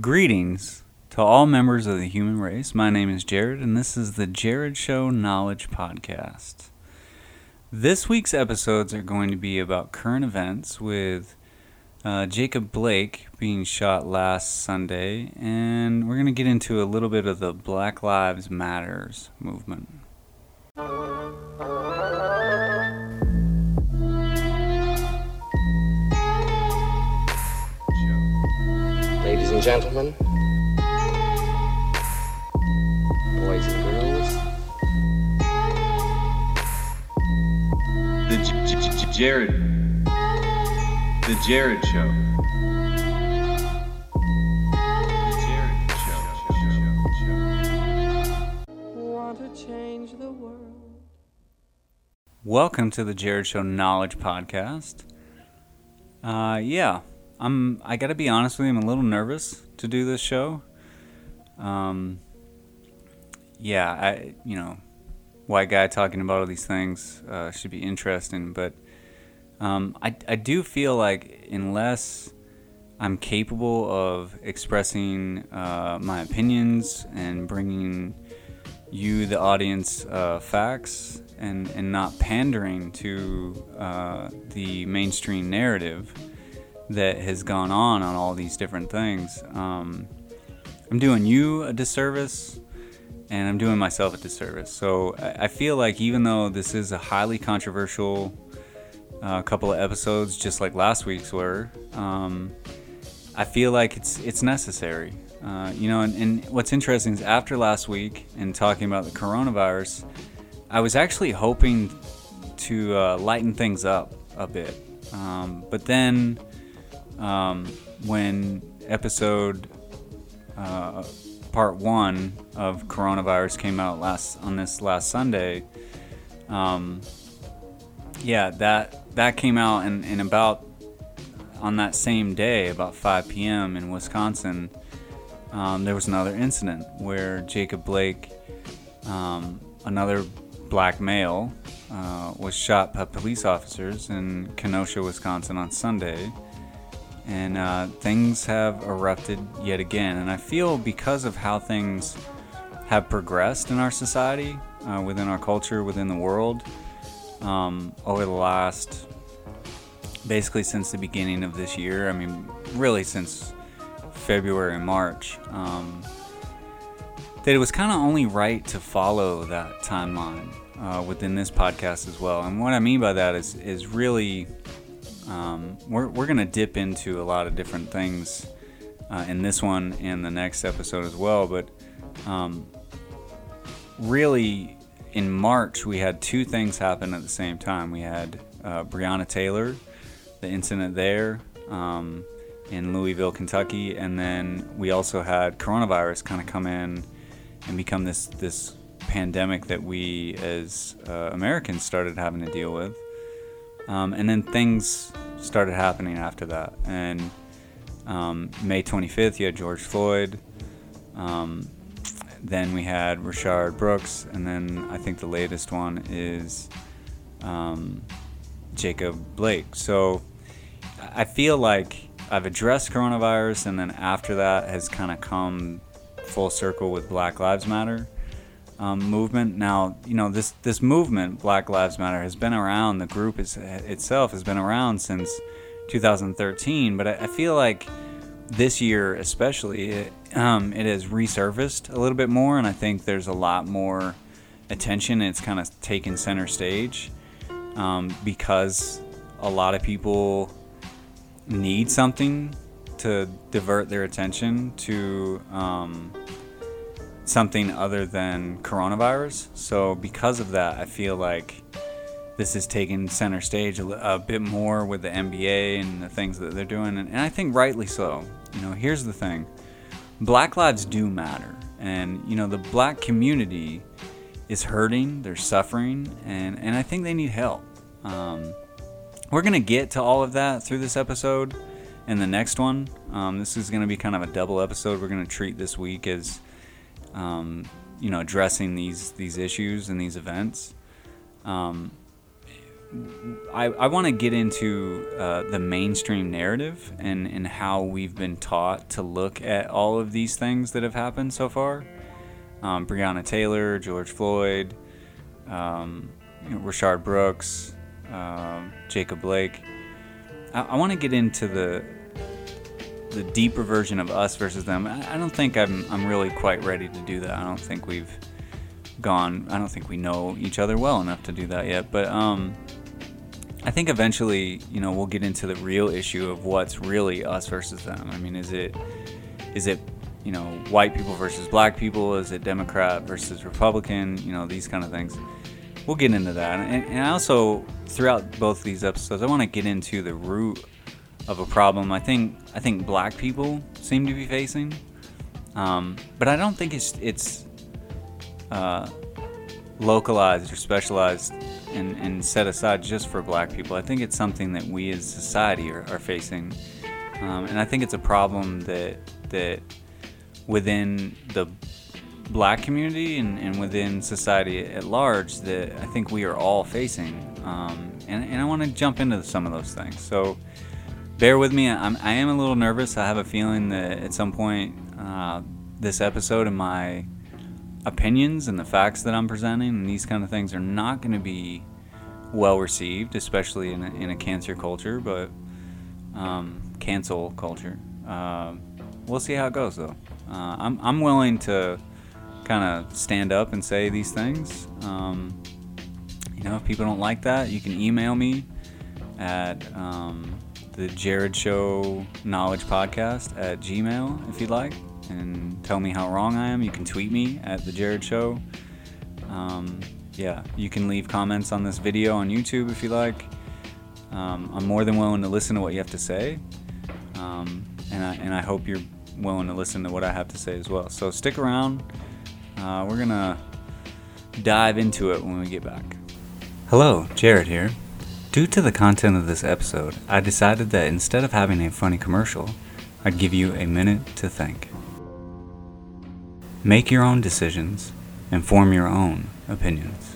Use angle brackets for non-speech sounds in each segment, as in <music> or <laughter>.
Greetings to all members of the human race. My name is Jared, and this is the Jared Show Knowledge Podcast. This week's episodes are going to be about current events with uh, Jacob Blake being shot last Sunday, and we're going to get into a little bit of the Black Lives Matters movement. Ladies and gentlemen, boys and girls, The J- J- J- Jared. The Jared Show. The Jared Show. want to change the world. Welcome to the Jared Show Knowledge Podcast. Uh, yeah, I'm. I gotta be honest with you. I'm a little nervous to do this show. Um, yeah, I. You know, white guy talking about all these things uh, should be interesting, but um, I. I do feel like unless I'm capable of expressing uh, my opinions and bringing you, the audience, uh, facts and, and not pandering to uh, the mainstream narrative that has gone on on all these different things. Um, I'm doing you a disservice and I'm doing myself a disservice. So I, feel like even though this is a highly controversial uh, couple of episodes, just like last week's were, um, I feel like it's it's necessary. Uh, you know, and, and what's interesting is after last week and talking about the coronavirus, I was actually hoping to uh, lighten things up a bit. Um, but then um, when episode uh, part one of coronavirus came out last on this last Sunday, um, yeah, that that came out and, and about on that same day, about 5 p.m. in Wisconsin, um, there was another incident where Jacob Blake, um, another black male, uh, was shot by police officers in Kenosha, Wisconsin on Sunday. And uh, things have erupted yet again. And I feel because of how things have progressed in our society, uh, within our culture, within the world, um, over the last basically since the beginning of this year. I mean, really since February and March. Um, that it was kind of only right to follow that timeline uh, within this podcast as well. And what I mean by that is is really um, we're we're gonna dip into a lot of different things uh, in this one and the next episode as well. But um, really, in March we had two things happen at the same time. We had uh, Breonna Taylor the incident there um, in Louisville, Kentucky, and then we also had coronavirus kind of come in and become this this pandemic that we as uh, Americans started having to deal with, um, and then things started happening after that. And um, May 25th, you had George Floyd. Um, then we had Rayshard Brooks, and then I think the latest one is um, Jacob Blake. So I feel like I've addressed coronavirus, and then after that has kind of come full circle with Black Lives Matter um, movement. Now, you know this this movement, Black Lives Matter, has been around. The group is, itself has been around since 2013, but I, I feel like this year, especially, it, um, it has resurfaced a little bit more, and I think there's a lot more attention. It's kind of taken center stage um, because a lot of people need something to divert their attention to um, something other than coronavirus. So, because of that, I feel like this is taking center stage a, bit more with the NBA and the things that they're doing, and, and I think rightly so. You know, here's the thing Black lives do matter, and, you know, the black community is hurting, they're suffering, and, and I think they need help. Um, we're to get to all of that through this episode and the next one. Um, this is to be kind of a double episode. We're to treat this week as, um, you know, addressing these these issues and these events. Um, I, I want to get into uh, the mainstream narrative and, and how we've been taught to look at all of these things that have happened so far. Um, Breonna Taylor, George Floyd, um, you know, Rayshard Brooks, um, Jacob Blake. I, I want to get into the the deeper version of us versus them. I, don't think I'm I'm really quite ready to do that. I don't think we've gone. I don't think we know each other well enough to do that yet. But um, I think eventually, you know, we'll get into the real issue of what's really us versus them. I mean, is it is it you know white people versus black people? Is it Democrat versus Republican? You know, these kind of things. We'll get into that, and, and I also throughout both these episodes, I want to get into the root of a problem. I think I think black people seem to be facing, um, but I don't think it's it's uh, localized or specialized and, and set aside just for black people. I think it's something that we as society are, are facing, um, and I think it's a problem that that within the black community and, and within society at large that I think we are all facing. Um, and, and I want to jump into some of those things. So bear with me. I'm, I am a little nervous. I have a feeling that at some point uh, this episode and my opinions and the facts that I'm presenting and these kind of things are not going to be well received, especially in a, in a cancer culture, but um, cancel culture. Uh, we'll see how it goes, though. Uh, I'm, I'm willing to kind of stand up and say these things. Um, you know, if people don't like that, you can email me at um, the Jared Show Knowledge Podcast at Gmail if you'd like and tell me how wrong I am. You can tweet me at the Jared Show. Um, yeah, you can leave comments on this video on YouTube if you like. Um, I'm more than willing to listen to what you have to say, um, and I and I hope you're willing to listen to what I have to say as well. So stick around. Uh, we're gonna dive into it when we get back. Hello, Jared here. Due to the content of this episode, I decided that instead of having a funny commercial, I'd give you a minute to think. Make your own decisions and form your own opinions.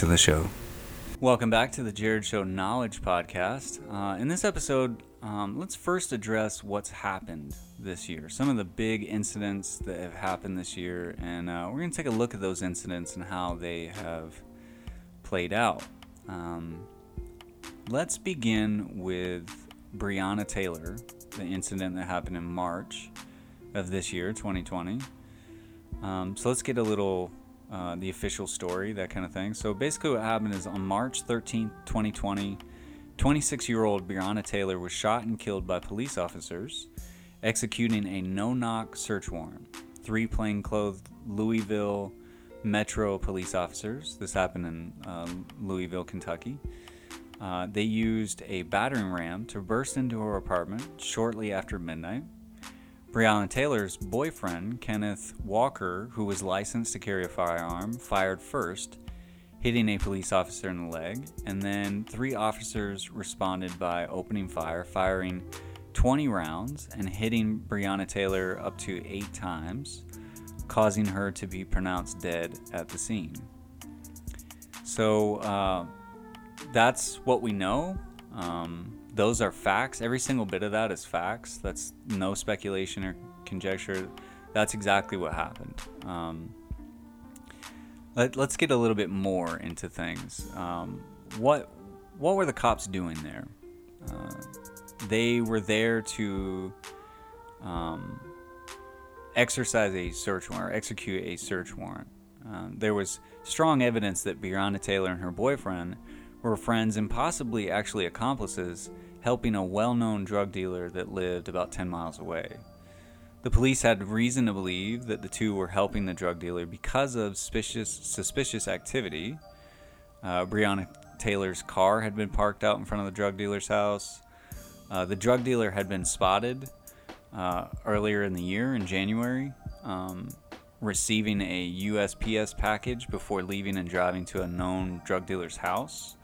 To the show. Welcome back to the Jared Show Knowledge Podcast. Uh, in this episode, um, let's first address what's happened this year, some of the big incidents that have happened this year, and uh, we're going to take a look at those incidents and how they have played out. Um, let's begin with Breonna Taylor, the incident that happened in March of this year, 2020. Um, so let's get a little uh, the official story, that kind of thing. So basically, what happened is on March 13th, 2020, 26 year old Breonna Taylor was shot and killed by police officers executing a no knock search warrant. Three plainclothes Louisville Metro police officers, this happened in uh, Louisville, Kentucky. Uh, they used a battering ram to burst into her apartment shortly after midnight. Breonna Taylor's boyfriend, Kenneth Walker, who was licensed to carry a firearm, fired first, hitting a police officer in the leg, and then three officers responded by opening fire, firing 20 rounds and hitting Breonna Taylor up to eight times, causing her to be pronounced dead at the scene. So uh, that's what we know. Um, those are facts. Every single bit of that is facts. That's no speculation or conjecture. That's exactly what happened. Um, let, us get a little bit more into things. Um, what what were the cops doing there? Uh, they were there to um, exercise a search warrant, execute a search warrant. Um, there was strong evidence that Breonna Taylor and her boyfriend were friends and possibly actually accomplices helping a well known drug dealer that lived about 10 miles away. The police had reason to believe that the two were helping the drug dealer because of suspicious, suspicious activity. Uh, Breonna Taylor's car had been parked out in front of the drug dealer's house. Uh, the drug dealer had been spotted uh, earlier in the year in January, um, receiving a USPS package before leaving and driving to a known drug dealer's house.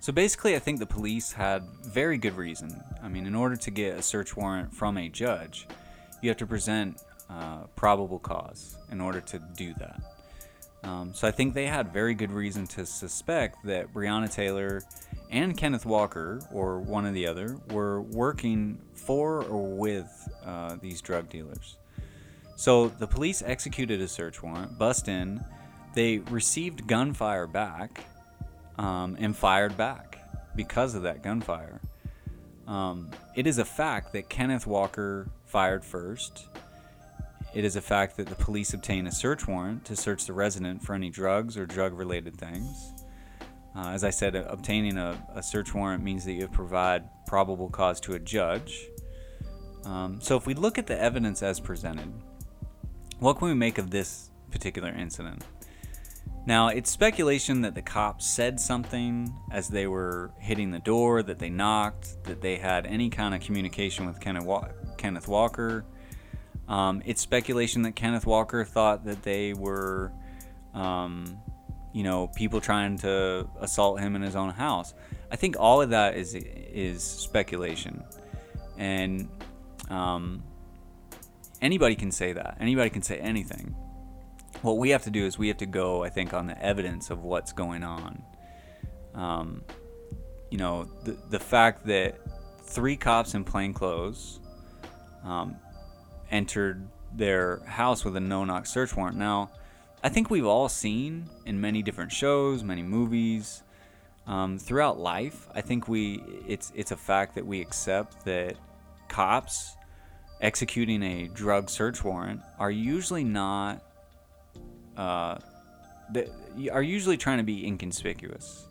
So basically, I think the police had very good reason. I mean, in order to get a search warrant from a judge, you have to present uh, probable cause in order to do that. Um, so I think they had very good reason to suspect that Breonna Taylor and Kenneth Walker, or one or the other, were working for or with uh, these drug dealers. So the police executed a search warrant, bust in, they received gunfire back, um, and fired back because of that gunfire. Um, it is a fact that Kenneth Walker fired first. It is a fact that the police obtained a search warrant to search the resident for any drugs or drug related things. Uh, as I said, obtaining a, a, search warrant means that you provide probable cause to a judge. Um, so, if we look at the evidence as presented, what can we make of this particular incident? Now, it's speculation that the cops said something as they were hitting the door, that they knocked, that they had any kind of communication with Kenneth, Wa- Kenneth Walker. Um, it's speculation that Kenneth Walker thought that they were, um, you know, people trying to assault him in his own house. I think all of that is is speculation, and um, anybody can say that. Anybody can say anything what we have to do is we have to go, I think, on the evidence of what's going on. Um, you know, the, the fact that three cops in plain clothes um, entered their house with a no knock search warrant. Now, I think we've all seen in many different shows, many movies, um, throughout life. I think we it's it's a fact that we accept that cops executing a drug search warrant are usually not uh, that are usually trying to be inconspicuous.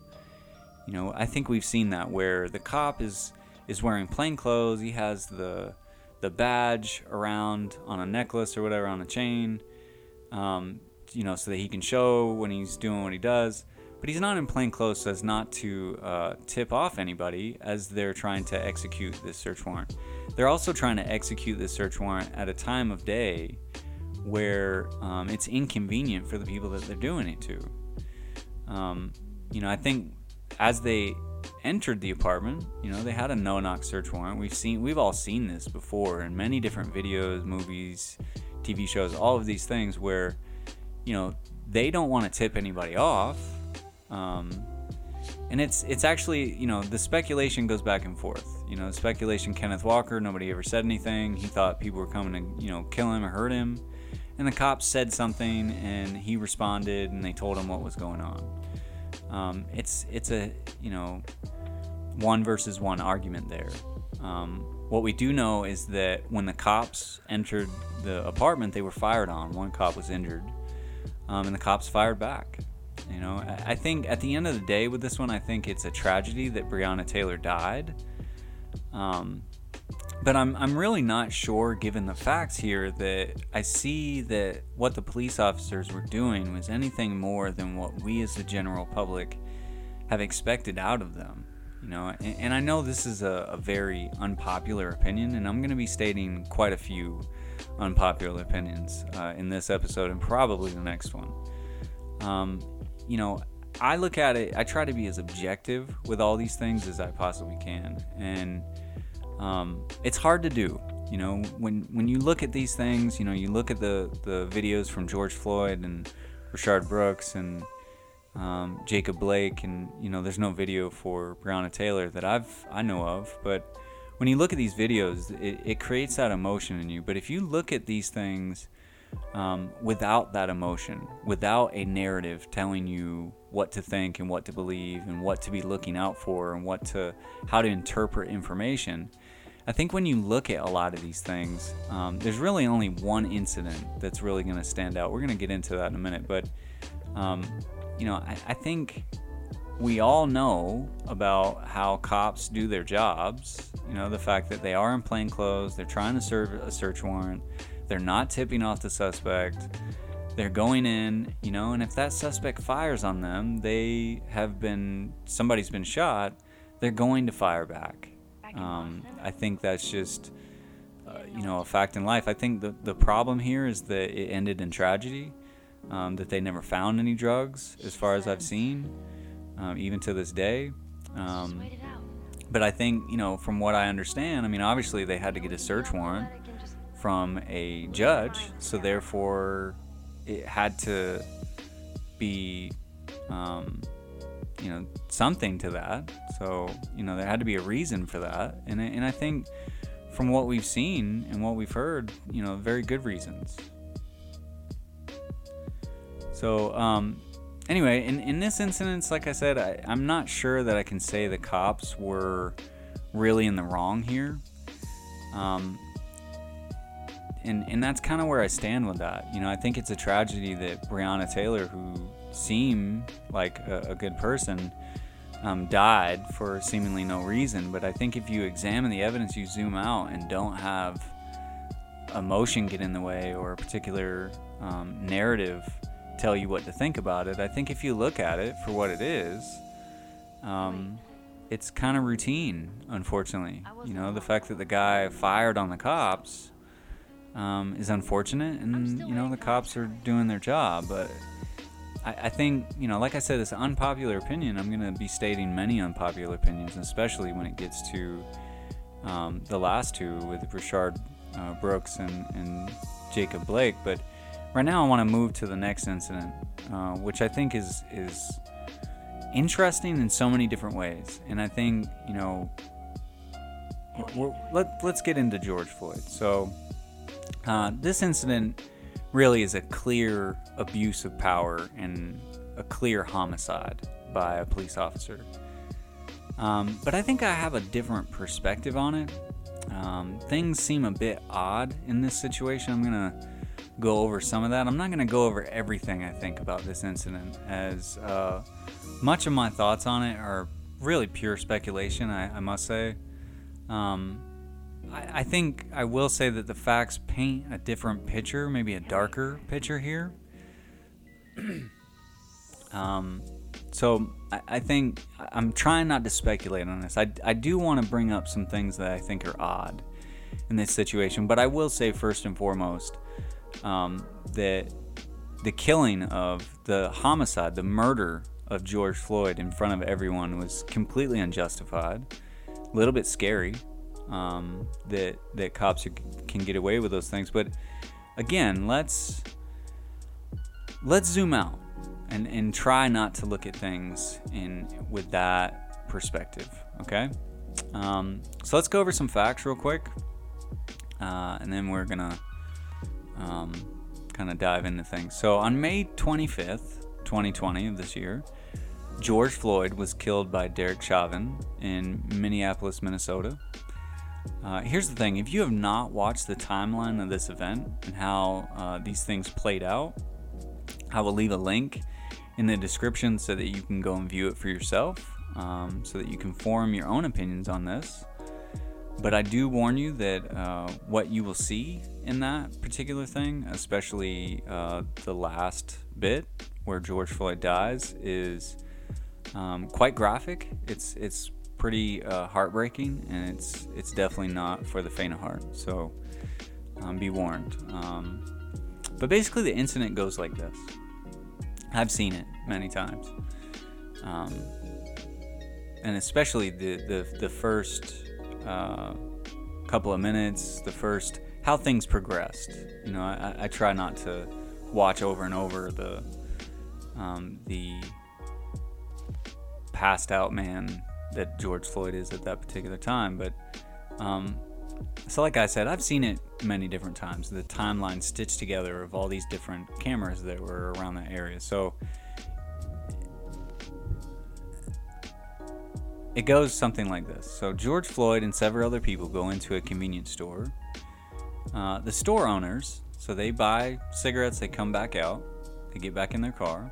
You know, I think we've seen that where the cop is is wearing plain clothes. He has the the badge around on a necklace or whatever on a chain, um, you know, so that he can show when he's doing what he does. But he's not in plain clothes so as not to uh, tip off anybody as they're trying to execute this search warrant. They're also trying to execute this search warrant at a time of day where um, it's inconvenient for the people that they're doing it to. Um, you know, I think as they entered the apartment, you know, they had a no-knock search warrant. We've seen, we've all seen this before in many different videos, movies, TV shows, all of these things where, you know, they don't want to tip anybody off. Um, and it's it's actually you know the speculation goes back and forth. You know, speculation. Kenneth Walker, nobody ever said anything. He thought people were coming to you know kill him or hurt him and the cops said something and he responded and they told him what was going on. Um, it's it's a you know one versus one argument there. Um, what we do know is that when the cops entered the apartment they were fired on. One cop was injured um, and the cops fired back. You know I, think at the end of the day with this one i think it's a tragedy that breonna taylor died. Um, but I'm, I'm really not sure, given the facts here, that I see that what the police officers were doing was anything more than what we as the general public have expected out of them. You know, and, and I know this is a, a very unpopular opinion, and I'm going to be stating quite a few unpopular opinions uh, in this episode and probably the next one. Um, you know, I look at it, I try to be as objective with all these things as I possibly can. And um, it's hard to do. You know, when when you look at these things, you know, you look at the the videos from George Floyd and Rayshard Brooks and um, Jacob Blake, and you know, there's no video for Breonna Taylor that I've I know of, but when you look at these videos, it, it creates that emotion in you. But if you look at these things um, without that emotion, without a narrative telling you what to think and what to believe and what to be looking out for and what to how to interpret information. I think when you look at a lot of these things, um, there's really only one incident that's really going to stand out. We're going to get into that in a minute, but um, you know, I, I think we all know about how cops do their jobs. You know, the fact that they are in plain clothes, they're trying to serve a search warrant, they're not tipping off the suspect, they're going in, you know, and if that suspect fires on them, they have been, somebody's been shot, they're going to fire back. Um, I think that's just, uh, you know, a fact in life. I think the, the problem here is that it ended in tragedy, um, that they never found any drugs, as far as I've seen um, even to this day. Um, but I think, you know, from what I understand, I mean, obviously they had to get a search warrant from a judge, so therefore it had to be, um, you know, something to that. So, you know, there had to be a reason for that. And, and I think from what we've seen and what we've heard, you know, very good reasons. So, um, anyway, in, in this incident, like I said, I, I'm not sure that I can say the cops were really in the wrong here. Um, and, and that's kind of where I stand with that. You know, I think it's a tragedy that Breonna Taylor, who seemed like a, a good person, um, died for seemingly no reason. But I think if you examine the evidence, you zoom out and don't have emotion get in the way or a particular um, narrative tell you what to think about it. I think if you look at it for what it is, um, it's kind of routine, unfortunately. You know, the fact that the guy fired on the cops um, is unfortunate, and, you know, the cops are doing their job. But I, I think, you know, like I said, it's an unpopular opinion. I'm going to be stating many unpopular opinions, especially when it gets to um, the last two with Rayshard uh, Brooks and, and Jacob Blake. But right now I want to move to the next incident, uh, which I think is is interesting in so many different ways. And I think you know, let let's get into George Floyd. So uh, this incident really is a clear abuse of power and a clear homicide by a police officer. Um, but I think I have a different perspective on it. Um, things seem a bit odd in this situation. I'm gonna go over some of that. I'm not going to go over everything I think about this incident, as uh, much of my thoughts on it are really pure speculation, I, I must say. Um, I, I, think I will say that the facts paint a different picture, maybe a darker picture here. <clears throat> um, so I, I, think I'm trying not to speculate on this. I, I do want to bring up some things that I think are odd in this situation, but I will say first and foremost um, that the killing of the homicide, the murder of George Floyd in front of everyone was completely unjustified. A little bit scary um, that that cops can get away with those things, but again, let's let's zoom out and and try not to look at things in with that perspective. Okay, um, so let's go over some facts real quick, uh, and then we're gonna um, kind of dive into things. So on May 25th, 2020 of this year, George Floyd was killed by Derek Chauvin in Minneapolis, Minnesota. Uh, here's the thing if you have not watched the timeline of this event and how uh, these things played out, I will leave a link in the description so that you can go and view it for yourself, um, so that you can form your own opinions on this. But I do warn you that uh, what you will see in that particular thing, especially uh, the last bit where George Floyd dies, is um, quite graphic. It's it's pretty uh, heartbreaking, and it's it's definitely not for the faint of heart. So um, be warned. Um, but basically, the incident goes like this. I've seen it many times, um, and especially the the, the first uh, couple of minutes, the first how things progressed. You know, I, I try not to watch over and over the um, the passed out man that George Floyd is at that particular time. But um, so, like I said, I've seen it many different times. The timeline stitched together of all these different cameras that were around that area. So it goes something like this. So George Floyd and several other people go into a convenience store. Uh, the store owners, so they buy cigarettes, they come back out, they get back in their car.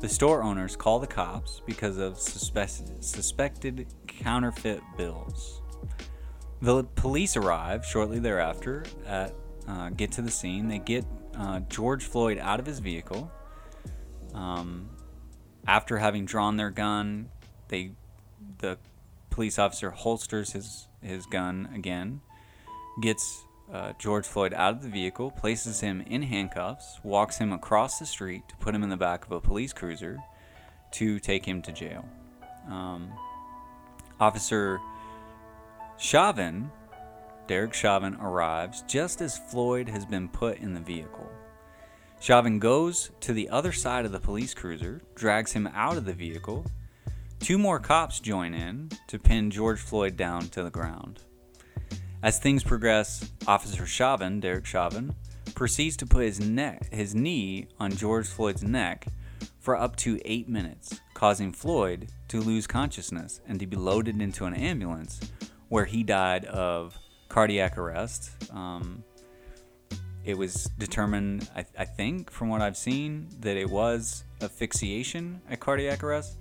The store owners call the cops because of suspect- suspected counterfeit bills. The police arrive shortly thereafter at uh, get to the scene. They get uh, George Floyd out of his vehicle. Um, after having drawn their gun, they the police officer holsters his his gun again, gets uh, George Floyd out of the vehicle, places him in handcuffs, walks him across the street to put him in the back of a police cruiser to take him to jail. Um, officer Chauvin, Derek Chauvin, arrives just as Floyd has been put in the vehicle. Chauvin goes to the other side of the police cruiser, drags him out of the vehicle. Two more cops join in to pin George Floyd down to the ground. As things progress, Officer Chauvin, Derek Chauvin, proceeds to put his neck, his knee on George Floyd's neck for up to eight minutes, causing Floyd to lose consciousness and to be loaded into an ambulance, where he died of cardiac arrest. Um, it was determined, I, I think, from what I've seen, that it was asphyxiation at cardiac arrest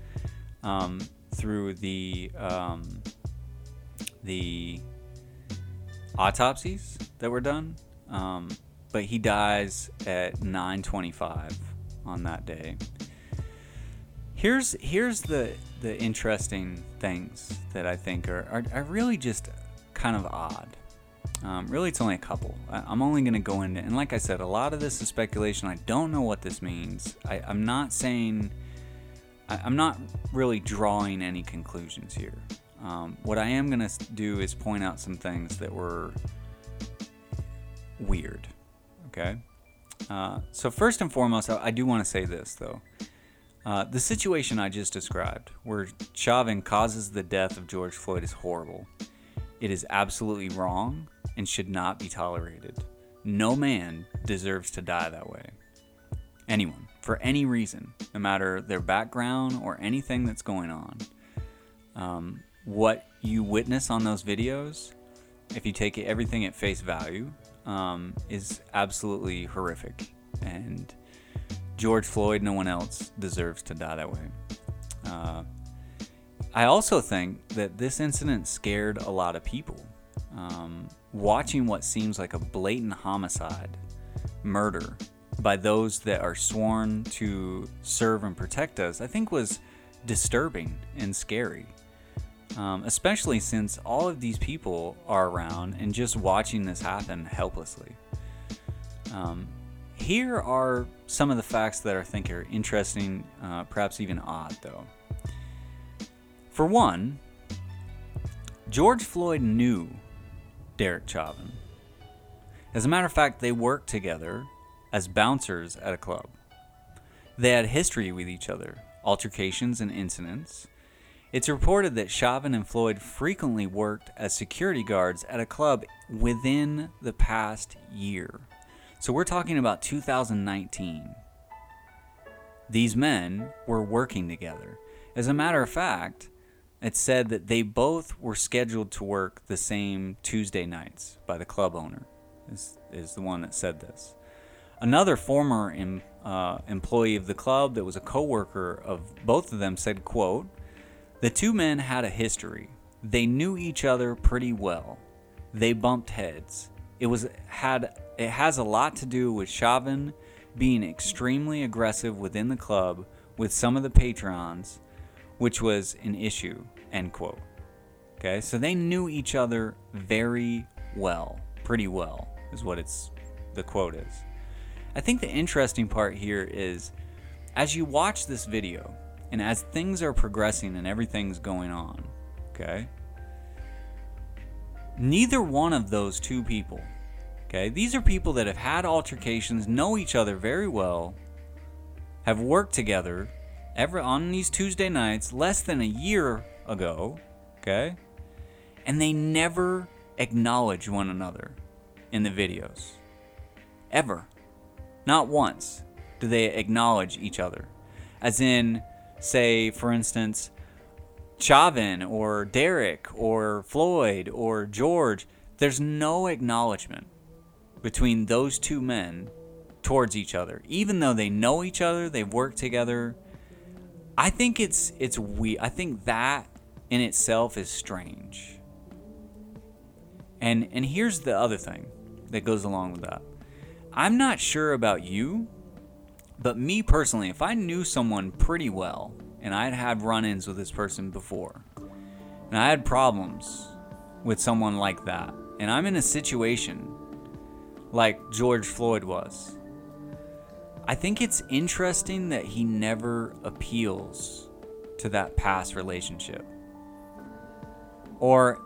um, through the um, the autopsies that were done. Um, but he dies at 9:25 on that day. Here's here's the the interesting things that I think are are, are really just kind of odd. Um, really, it's only a couple. I, I'm only going to go into, and like I said, a lot of this is speculation. I don't know what this means. I, I'm not saying, I, I'm not really drawing any conclusions here. Um, what I am going to do is point out some things that were weird. Okay? Uh, so, first and foremost, I, I do want to say this, though. Uh, the situation I just described, where Chauvin causes the death of George Floyd, is horrible. It is absolutely wrong and should not be tolerated. No man deserves to die that way. Anyone, for any reason, no matter their background or anything that's going on. Um, what you witness on those videos, if you take everything at face value, um, is absolutely horrific. And George Floyd, no one else deserves to die that way. Uh, I also think that this incident scared a lot of people. Um, watching what seems like a blatant homicide, murder, by those that are sworn to serve and protect us, I think was disturbing and scary. Um, especially since all of these people are around and just watching this happen helplessly. Um, here are some of the facts that I think are interesting, uh, perhaps even odd, though. For one, George Floyd knew Derek Chauvin. As a matter of fact, they worked together as bouncers at a club. They had history with each other, altercations and incidents. It's reported that Chauvin and Floyd frequently worked as security guards at a club within the past year. So we're talking about 2019. These men were working together. As a matter of fact, it said that they both were scheduled to work the same Tuesday nights by the club owner, is, is the one that said this. Another former em, uh, employee of the club that was a co-worker of both of them said, quote, the two men had a history. They knew each other pretty well. They bumped heads. It was had it has a lot to do with Chauvin being extremely aggressive within the club with some of the patrons, which was an issue. End quote. Okay, so they knew each other very well, pretty well, is what it's the quote is. I think the interesting part here is as you watch this video and as things are progressing and everything's going on, okay, neither one of those two people, okay, these are people that have had altercations, know each other very well, have worked together ever on these Tuesday nights less than a year ago, okay, and they never acknowledge one another in the videos. Ever. Not once do they acknowledge each other. As in, say, for instance, Chauvin or Derek or Floyd or George, there's no acknowledgement between those two men towards each other, even though they know each other, they've worked together. I think it's it's we. I think that in itself is strange. And and here's the other thing that goes along with that. I'm not sure about you, but me personally, if I knew someone pretty well and I'd had run-ins with this person before, and I had problems with someone like that, and I'm in a situation like George Floyd was, I think it's interesting that he never appeals to that past relationship. Or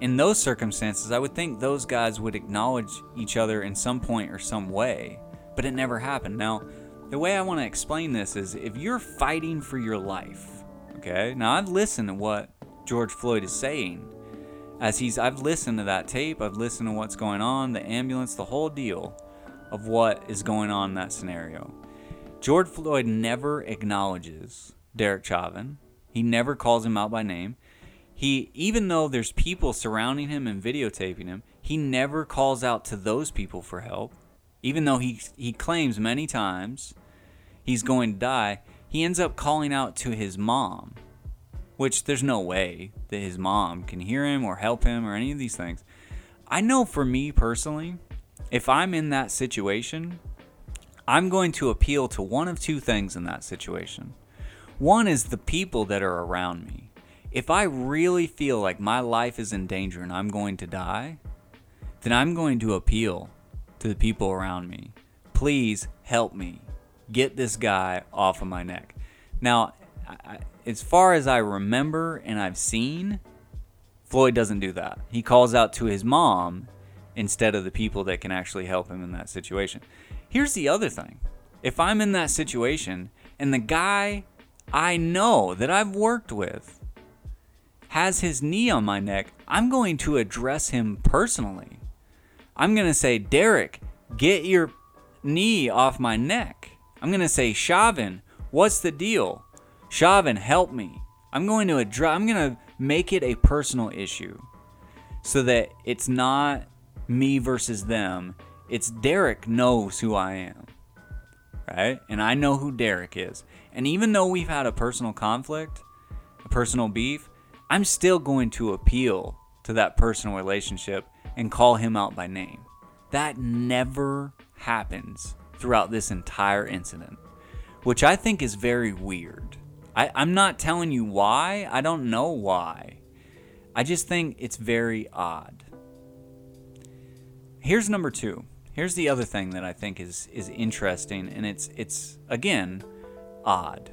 in those circumstances, I would think those guys would acknowledge each other in some point or some way, but it never happened. Now, the way I want to explain this is if you're fighting for your life, okay? Now, I've listened to what George Floyd is saying. As he's I've listened to that tape, I've listened to what's going on, the ambulance, the whole deal of what is going on in that scenario. George Floyd never acknowledges Derek Chauvin. He never calls him out by name. He even though there's people surrounding him and videotaping him, he never calls out to those people for help. Even though he he claims many times he's going to die, he ends up calling out to his mom, which there's no way that his mom can hear him or help him or any of these things. I know for me personally, if I'm in that situation, I'm going to appeal to one of two things in that situation. One is the people that are around me if I really feel like my life is in danger and I'm going to die, then I'm going to appeal to the people around me. Please help me get this guy off of my neck. Now, I, as far as I remember and I've seen, Floyd doesn't do that. He calls out to his mom instead of the people that can actually help him in that situation. Here's the other thing if I'm in that situation and the guy I know that I've worked with has his knee on my neck, I'm going to address him personally. I'm going to say, Derek, get your knee off my neck. I'm going to say, Chauvin, what's the deal? Chauvin, help me. I'm going to address, I'm going to make it a personal issue so that it's not me versus them. It's Derek knows who I am. Right? And I know who Derek is. And even though we've had a personal conflict, a personal beef, I'm still going to appeal to that personal relationship and call him out by name. That never happens throughout this entire incident, which I think is very weird. I, I'm not telling you why, I don't know why. I just think it's very odd. Here's number two. Here's the other thing that I think is is interesting, and it's it's again odd.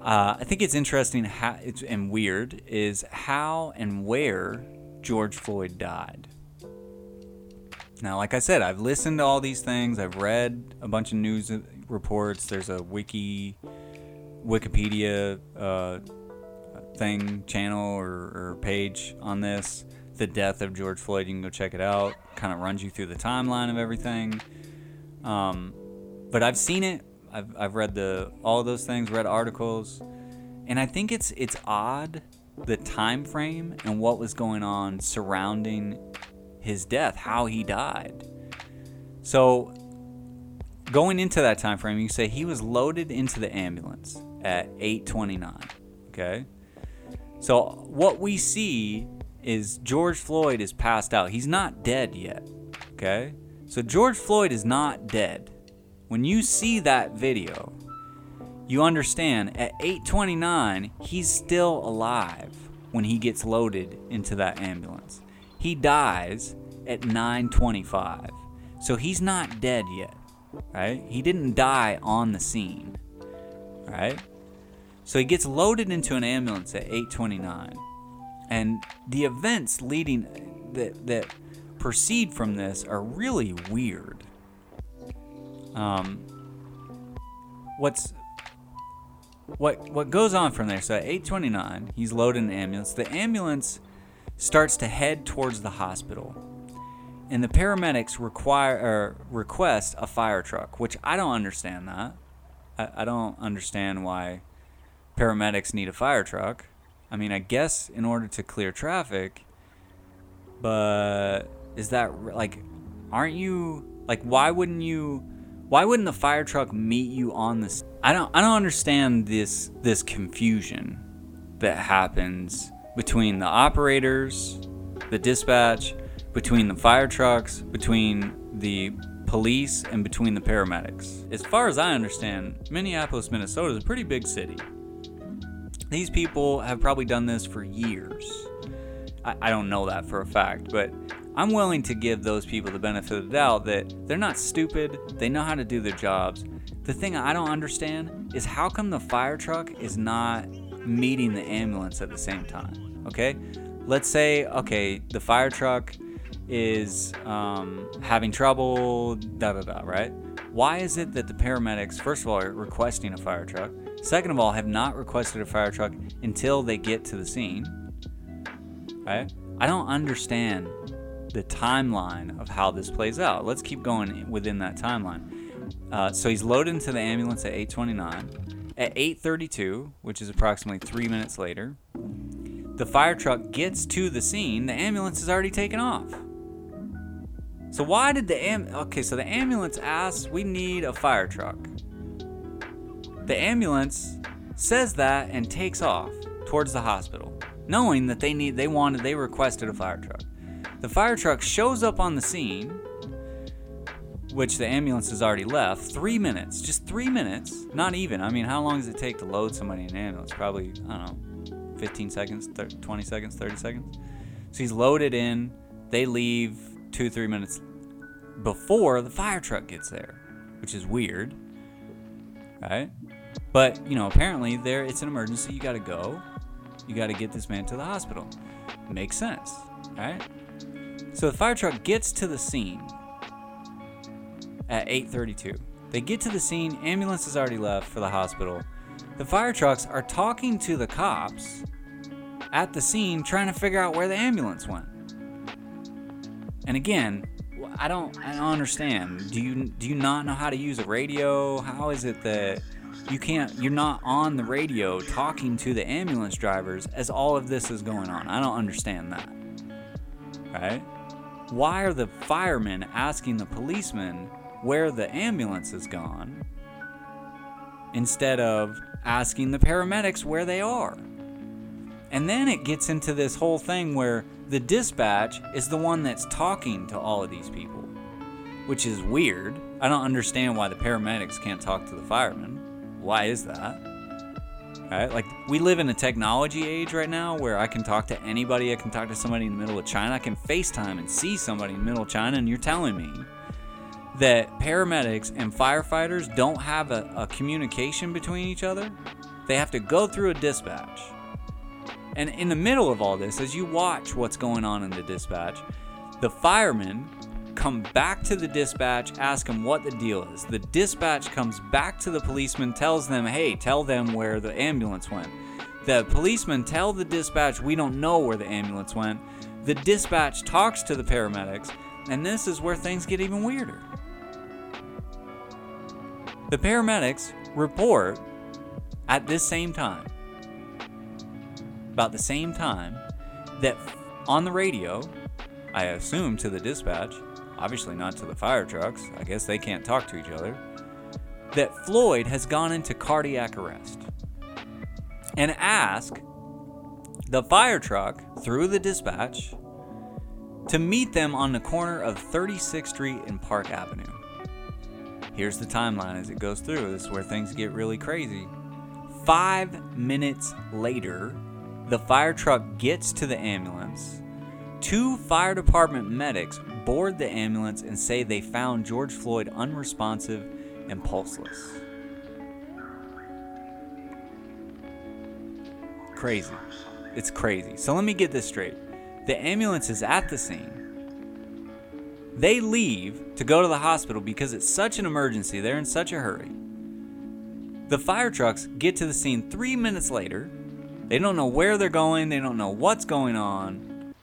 Uh, I think it's interesting how it's and weird is how and where George Floyd died. Now, like I said, I've listened to all these things. I've read a bunch of news reports. There's a wiki, Wikipedia uh, thing, channel or, or page on this. The death of George Floyd. You can go check it out. Kind of runs you through the timeline of everything. Um, but I've seen it. I've, I've read the all those things, read articles, and I think it's it's odd the time frame and what was going on surrounding his death, how he died. So going into that time frame, you say he was loaded into the ambulance at 8:29. Okay? So what we see is George Floyd is passed out. He's not dead yet. Okay? So George Floyd is not dead. When you see that video, you understand at 8:29 he's still alive when he gets loaded into that ambulance. He dies at 9:25. So he's not dead yet, right? He didn't die on the scene. Right? So he gets loaded into an ambulance at 8:29. And the events leading that that proceed from this are really weird. Um, what's what what goes on from there? So at 8:29, he's loaded an ambulance. The ambulance starts to head towards the hospital, and the paramedics require or request a fire truck, which I don't understand that. I, I don't understand why paramedics need a fire truck. I mean, I guess in order to clear traffic, but is that like, aren't you like, why wouldn't you? Why wouldn't the fire truck meet you on this? I don't. I don't understand this this confusion that happens between the operators, the dispatch, between the fire trucks, between the police, and between the paramedics. As far as I understand, Minneapolis, Minnesota is a pretty big city. These people have probably done this for years. I, I don't know that for a fact, but I'm willing to give those people the benefit of the doubt that they're not stupid, they know how to do their jobs. The thing I don't understand is how come the fire truck is not meeting the ambulance at the same time? Okay? Let's say, okay, the fire truck is um, having trouble, da da da, right? Why is it that the paramedics, first of all, are requesting a fire truck? Second of all, have not requested a fire truck until they get to the scene? Right? I don't understand the timeline of how this plays out. Let's keep going within that timeline. Uh, so he's loaded into the ambulance at 8:29. At 8:32, which is approximately three minutes later, the fire truck gets to the scene. The ambulance is already taken off. So why did the am? Okay, so the ambulance asks, "We need a fire truck." The ambulance says that and takes off towards the hospital, knowing that they need, they wanted, they requested a fire truck. The fire truck shows up on the scene, which the ambulance has already left. Three minutes, just three minutes, not even. I mean, how long does it take to load somebody in an ambulance? Probably, I don't know, 15 seconds, thir- 20 seconds, 30 seconds. So he's loaded in. They leave two, three minutes before the fire truck gets there, which is weird, right? But you know, apparently there it's an emergency. You got to go. You got to get this man to the hospital. Makes sense, right? So the fire truck gets to the scene at 8:32. They get to the scene. Ambulance is already left for the hospital. The fire trucks are talking to the cops at the scene, trying to figure out where the ambulance went. And again, I don't, I don't understand. Do you, do you not know how to use a radio? How is it that you can't, you're not on the radio talking to the ambulance drivers as all of this is going on? I don't understand that. Right? Why are the firemen asking the policemen where the ambulance is gone instead of asking the paramedics where they are? And then it gets into this whole thing where the dispatch is the one that's talking to all of these people, which is weird. I don't understand why the paramedics can't talk to the firemen. Why is that? Right? Like we live in a technology age right now where I can talk to anybody. I can talk to somebody in the middle of China. I can FaceTime and see somebody in the middle of China, and you're telling me that paramedics and firefighters don't have a, a communication between each other? They have to go through a dispatch. And in the middle of all this, as you watch what's going on in the dispatch, the firemen come back to the dispatch, ask them what the deal is. The dispatch comes back to the policeman, tells them, hey, tell them where the ambulance went. The policeman tell the dispatch, we don't know where the ambulance went. The dispatch talks to the paramedics, and this is where things get even weirder. The paramedics report at this same time about the same time that on the radio, I assume to the dispatch, obviously not to the fire trucks, I guess they can't talk to each other, that Floyd has gone into cardiac arrest. And ask the fire truck through the dispatch to meet them on the corner of 36th Street and Park Avenue. Here's the timeline as it goes through. This is where things get really crazy. Five minutes later, the fire truck gets to the ambulance. Two fire department medics board the ambulance and say they found George Floyd unresponsive and pulseless. Crazy. It's crazy. So let me get this straight. The ambulance is at the scene. They leave to go to the hospital because it's such an emergency. They're in such a hurry. The fire trucks get to the scene three minutes later. They don't know where they're going, they don't know what's going on.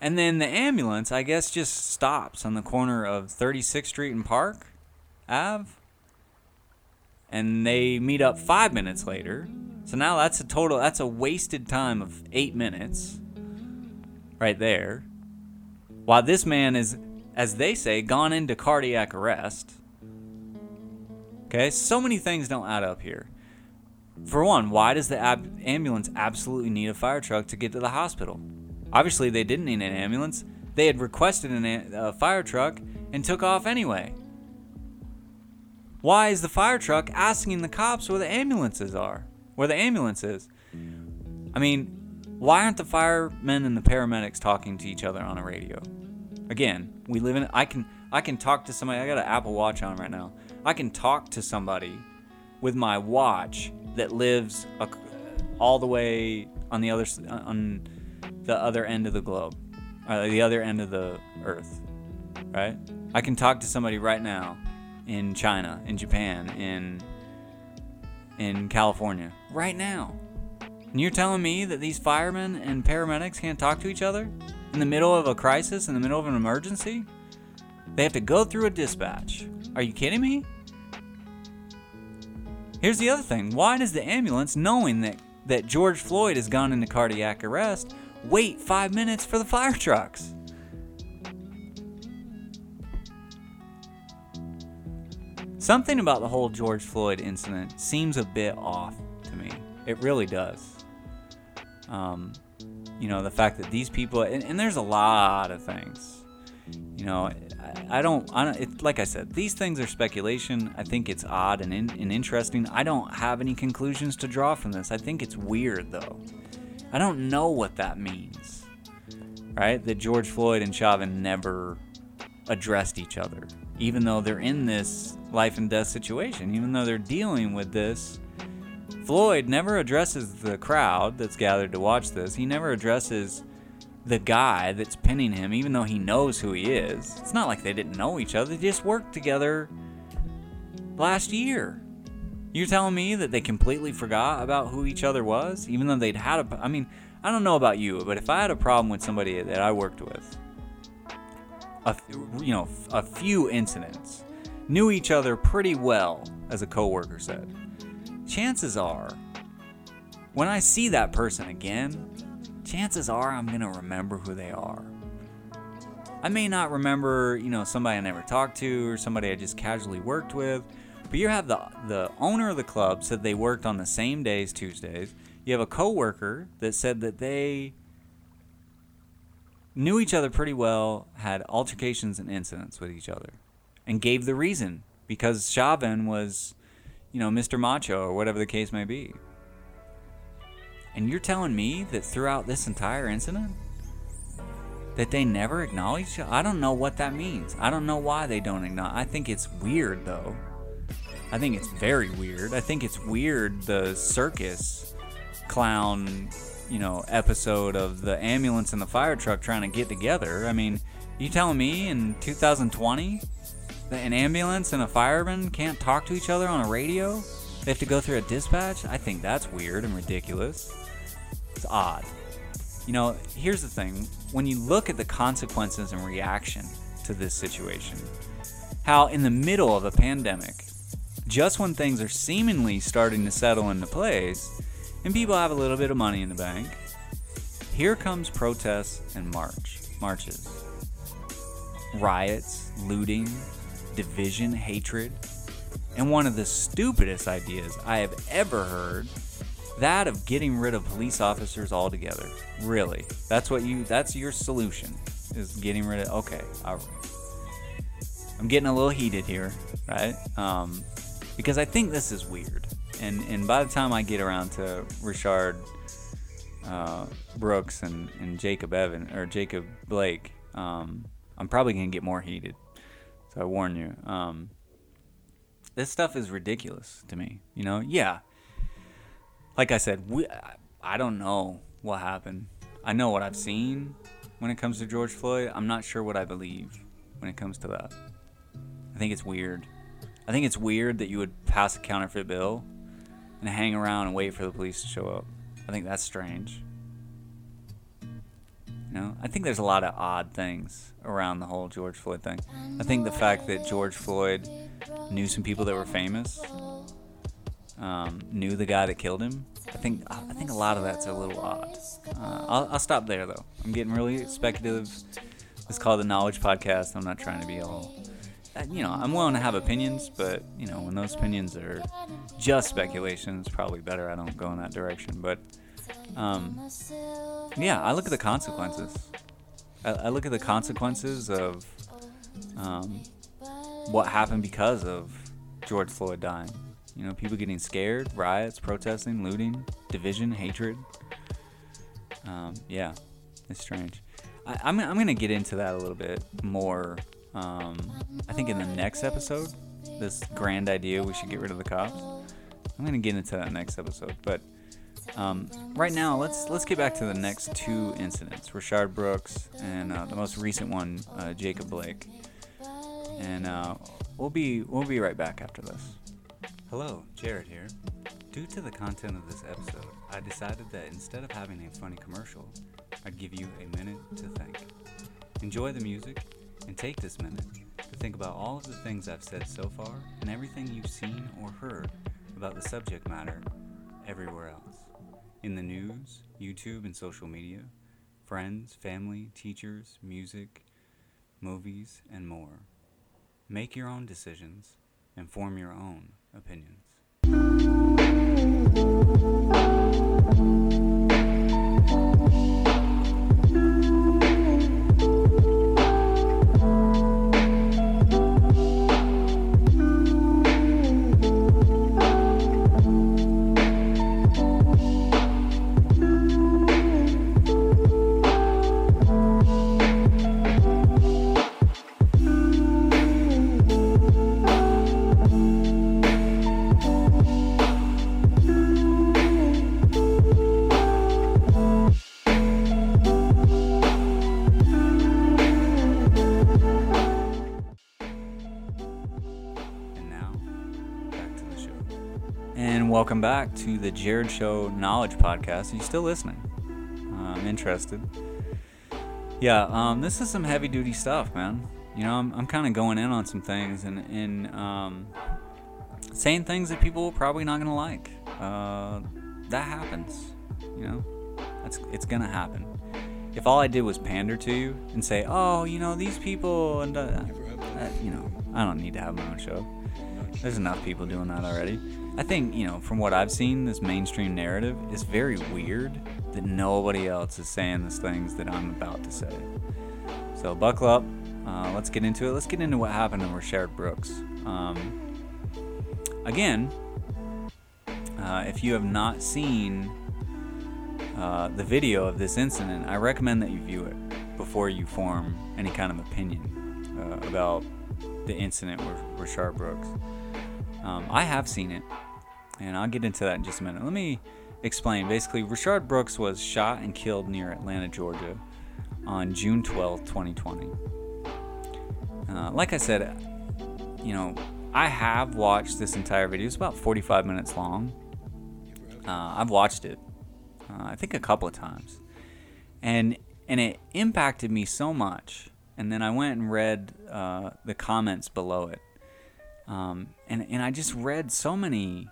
And then the ambulance, I guess, just stops on the corner of 36th Street and Park Ave. and they meet up five minutes later. So now that's a total, that's a wasted time of eight minutes right there. While this man is, as they say, gone into cardiac arrest. Okay, so many things don't add up here. For one, why does the ab- ambulance absolutely need a fire truck to get to the hospital? Obviously, they didn't need an ambulance. They had requested an a, fire truck and took off anyway. Why is the fire truck asking the cops where the ambulances are? Where the ambulance is? I mean, why aren't the firemen and the paramedics talking to each other on a radio? Again, we live in I can I can talk to somebody. I got an Apple Watch on right now. I can talk to somebody with my watch that lives a, all the way on the other on the other end of the globe, uh, the other end of the earth, right? I can talk to somebody right now in China, in Japan, in in California, right now. And you're telling me that these firemen and paramedics can't talk to each other in the middle of a crisis, in the middle of an emergency? They have to go through a dispatch. Are you kidding me? Here's the other thing. Why does the ambulance, knowing that, that George Floyd has gone into cardiac arrest, wait five minutes for the fire trucks? Something about the whole George Floyd incident seems a bit off to me. It really does. Um, you know, the fact that these people, and, and there's a lot of things. You know, I, I don't, I don't it, like I said, these things are speculation. I think it's odd and, in, and interesting. I don't have any conclusions to draw from this. I think it's weird, though. I don't know what that means, right? That George Floyd and Chauvin never addressed each other, even though they're in this life and death situation, even though they're dealing with this. Floyd never addresses the crowd that's gathered to watch this. He never addresses the guy that's pinning him, even though he knows who he is. It's not like they didn't know each other, they just worked together last year. You're telling me that they completely forgot about who each other was, even though they'd had a. I mean, I don't know about you, but if I had a problem with somebody that I worked with, a, you know, a few incidents, knew each other pretty well, as a coworker said, chances are, when I see that person again, chances are I'm going to remember who they are. I may not remember, you know, somebody I never talked to or somebody I just casually worked with, but you have the the owner of the club said they worked on the same days Tuesdays. You have a coworker that said that they knew each other pretty well, had altercations and incidents with each other, and gave the reason because Chauvin was, you know, Mr. Macho or whatever the case may be. And you're telling me that throughout this entire incident, that they never acknowledged? I don't know what that means. I don't know why they don't acknowledge. I think it's weird though. I think it's very weird. I think it's weird the circus clown, you know, episode of the ambulance and the fire truck trying to get together. I mean, you telling me in 2020 that an ambulance and a fireman can't talk to each other on a radio? They have to go through a dispatch? I think that's weird and ridiculous. It's odd. You know, here's the thing when you look at the consequences and reaction to this situation, how in the middle of a pandemic, just when things are seemingly starting to settle into place and people have a little bit of money in the bank, here comes protests and march marches. Riots, looting, division, hatred, and one of the stupidest ideas I have ever heard that of getting rid of police officers altogether. Really. That's what you that's your solution is getting rid of okay. All right. I'm getting a little heated here, right? Um, because I think this is weird. And and by the time I get around to Richard uh, Brooks and, and Jacob Evan or Jacob Blake, um, I'm probably gonna get more heated. I warn you. Um, this stuff is ridiculous to me. You know, yeah, like I said, we, I don't know what happened. I know what I've seen when it comes to George Floyd. I'm not sure what I believe when it comes to that. I think it's weird. I think it's weird that you would pass a counterfeit bill and hang around and wait for the police to show up. I think that's strange. You know, I think there's a lot of odd things around the whole George Floyd thing. I think the fact that George Floyd knew some people that were famous um, knew the guy that killed him. I think I think a lot of that's a little odd. Uh, I'll, I'll stop there though. I'm getting really speculative. It's called the Knowledge Podcast. I'm not trying to be all. uh, You know, I'm willing to have opinions, but you know, when those opinions are just speculation, it's probably better I don't go in that direction. But um, yeah, I look at the consequences. I, I look at the consequences of um, what happened because of George Floyd dying. You know, people getting scared, riots, protesting, looting, division, hatred. Um, yeah, it's strange. I, I'm, I'm going to get into that a little bit more, um, I think, in the next episode. This grand idea we should get rid of the cops. I'm going to get into that next episode. But um, right now, let's let's get back to the next two incidents: Rayshard Brooks and uh, the most recent one, uh, Jacob Blake. And uh, we'll be we'll be right back after this. Hello, Jarred here. Due to the content of this episode, I decided that instead of having a funny commercial, I'd give you a minute to think. Enjoy the music and take this minute to think about all of the things I've said so far and everything you've seen or heard about the subject matter everywhere else. In the news, YouTube, and social media, friends, family, teachers, music, movies, and more. Make your own decisions and form your own opinions. Welcome back to the Jarred Show Knowledge Podcast. Are you still listening? Uh, I'm interested. Yeah, um, this is some heavy duty stuff, man. You know, I'm, I'm kind of going in on some things and, and um, saying things that people are probably not going to like. Uh, that happens. You know, that's it's going to happen. If all I did was pander to you and say, oh, you know, these people, and uh, uh, you know, I don't need to have my own show. There's enough people doing that already. I think, you know, from what I've seen, this mainstream narrative is very weird that nobody else is saying these things that I'm about to say. So buckle up. Uh, let's get into it. Let's get into what happened to Rayshard Brooks. Um, again, uh, if you have not seen uh, the video of this incident, I recommend that you view it before you form any kind of opinion uh, about the incident with Rayshard Brooks. Um, I have seen it, and I'll get into that in just a minute. Let me explain. Basically, Rayshard Brooks was shot and killed near Atlanta, Georgia on June 12, 2020. Uh, like I said, you know, I have watched this entire video. It's about 45 minutes long. Uh, I've watched it, uh, I think, a couple of times, and and it impacted me so much. And then I went and read uh, the comments below it, um, and and I just read so many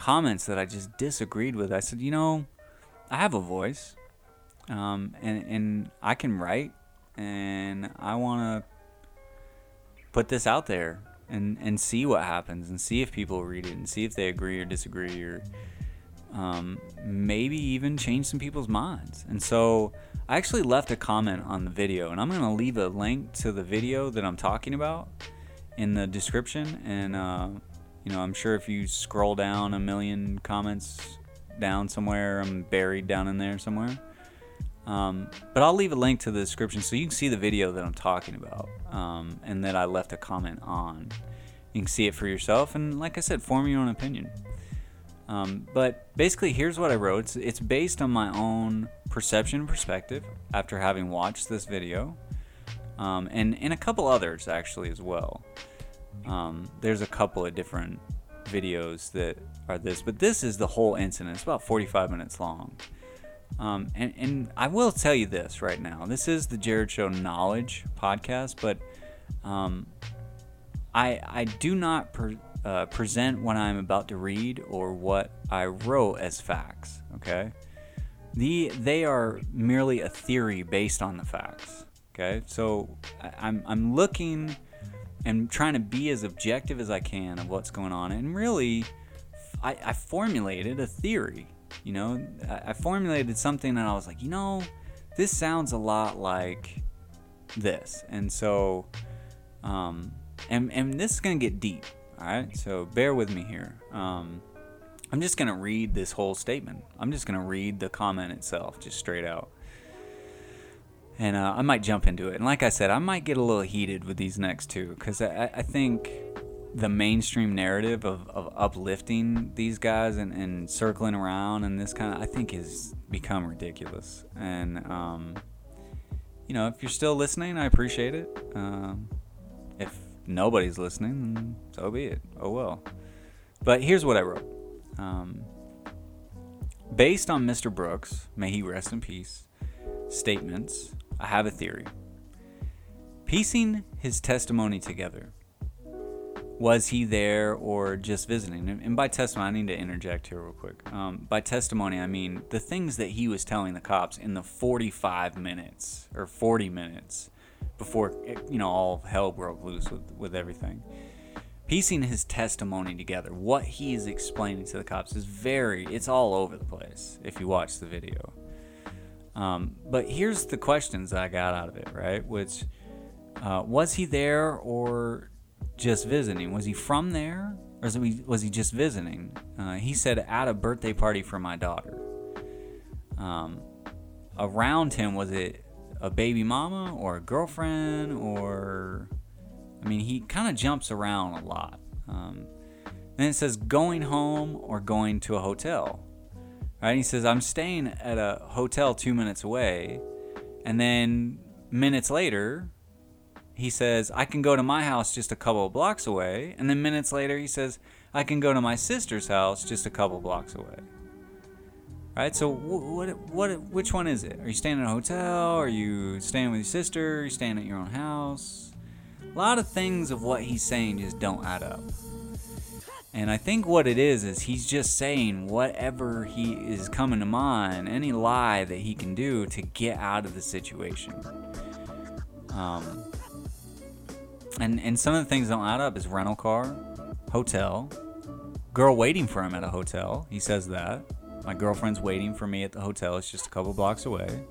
comments that I just disagreed with. I said, you know, I have a voice, um, and and I can write, and I want to put this out there and and see what happens and see if people read it and see if they agree or disagree or um, maybe even change some people's minds. And so I actually left a comment on the video, and I'm going to leave a link to the video that I'm talking about in the description. And, uh, you know, I'm sure if you scroll down a million comments down somewhere, I'm buried down in there somewhere. Um, but I'll leave a link to the description so you can see the video that I'm talking about um, and that I left a comment on. You can see it for yourself, and like I said, form your own opinion. Um, but basically, here's what I wrote. It's, it's based on my own perception and perspective after having watched this video, um, and and a couple others actually as well. Um, there's a couple of different videos that are this, but this is the whole incident. It's about 45 minutes long. Um, and, and I will tell you this right now. This is the Jarred Show Knowledge podcast, but um, I I do not per, uh, present what I'm about to read or what I wrote as facts. Okay, the they are merely a theory based on the facts. Okay, so I, I'm I'm looking and trying to be as objective as I can of what's going on, and really, I, I formulated a theory. You know, I, I formulated something, and I was like, you know, this sounds a lot like this, and so, um, and and this is gonna get deep. All right, so bear with me here. Um, I'm just gonna read this whole statement. I'm just gonna read the comment itself, just straight out and uh, I might jump into it. And like I said, I might get a little heated with these next two because I, I, think the mainstream narrative of, of uplifting these guys and, and circling around and this kind of I think has become ridiculous. And um, you know, if you're still listening, I appreciate it. Um, if nobody's listening, so be it. Oh well. But here's what I wrote. Um, based on Mr. Brooks, may he rest in peace, statements I have a theory. Piecing his testimony together. Was he there or just visiting? And by testimony, I need to interject here real quick. Um, by testimony, I mean the things that he was telling the cops in the 45 minutes or 40 minutes before you know all hell broke loose with, with everything. Piecing his testimony together, what he is explaining to the cops is very, it's all over the place if you watch the video. Um, but here's the questions I got out of it, right? Which uh, was he there or just visiting? Was he from there or was he, was he just visiting? Uh, he said at a birthday party for my daughter. Um, around him, was it a baby mama or a girlfriend or. I mean, he kind of jumps around a lot. Um, then it says going home or going to a hotel. Right? He says, I'm staying at a hotel two minutes away. And then minutes later, he says, I can go to my house just a couple of blocks away. And then minutes later, he says, I can go to my sister's house just a couple blocks away. Right? So, what, what, which one is it? Are you staying in a hotel? Are you staying with your sister? Are you staying at your own house? A lot of things of what he's saying just don't add up. And I think what it is is he's just saying whatever he is coming to mind, any lie that he can do to get out of the situation. Um, and and some of the things don't add up is rental car, hotel, girl waiting for him at a hotel. He says that my girlfriend's waiting for me at the hotel. It's just a couple blocks away.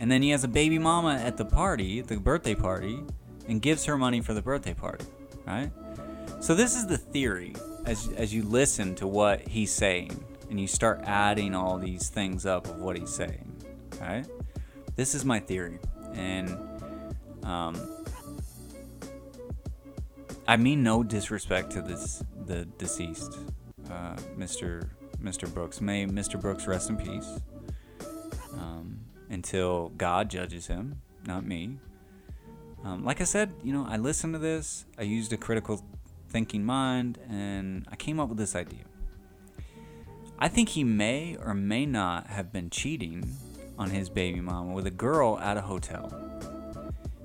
And then he has a baby mama at the party, the birthday party, and gives her money for the birthday party, right? So this is the theory as as you listen to what he's saying and you start adding all these things up of what he's saying. Right? This is my theory, and um, I mean no disrespect to this the deceased, uh, Mr. Mr. Brooks. May Mr. Brooks rest in peace um, until God judges him, not me. Um, like I said, you know, I listened to this. I used a critical thinking mind, and I came up with this idea. I think he may or may not have been cheating on his baby mama with a girl at a hotel.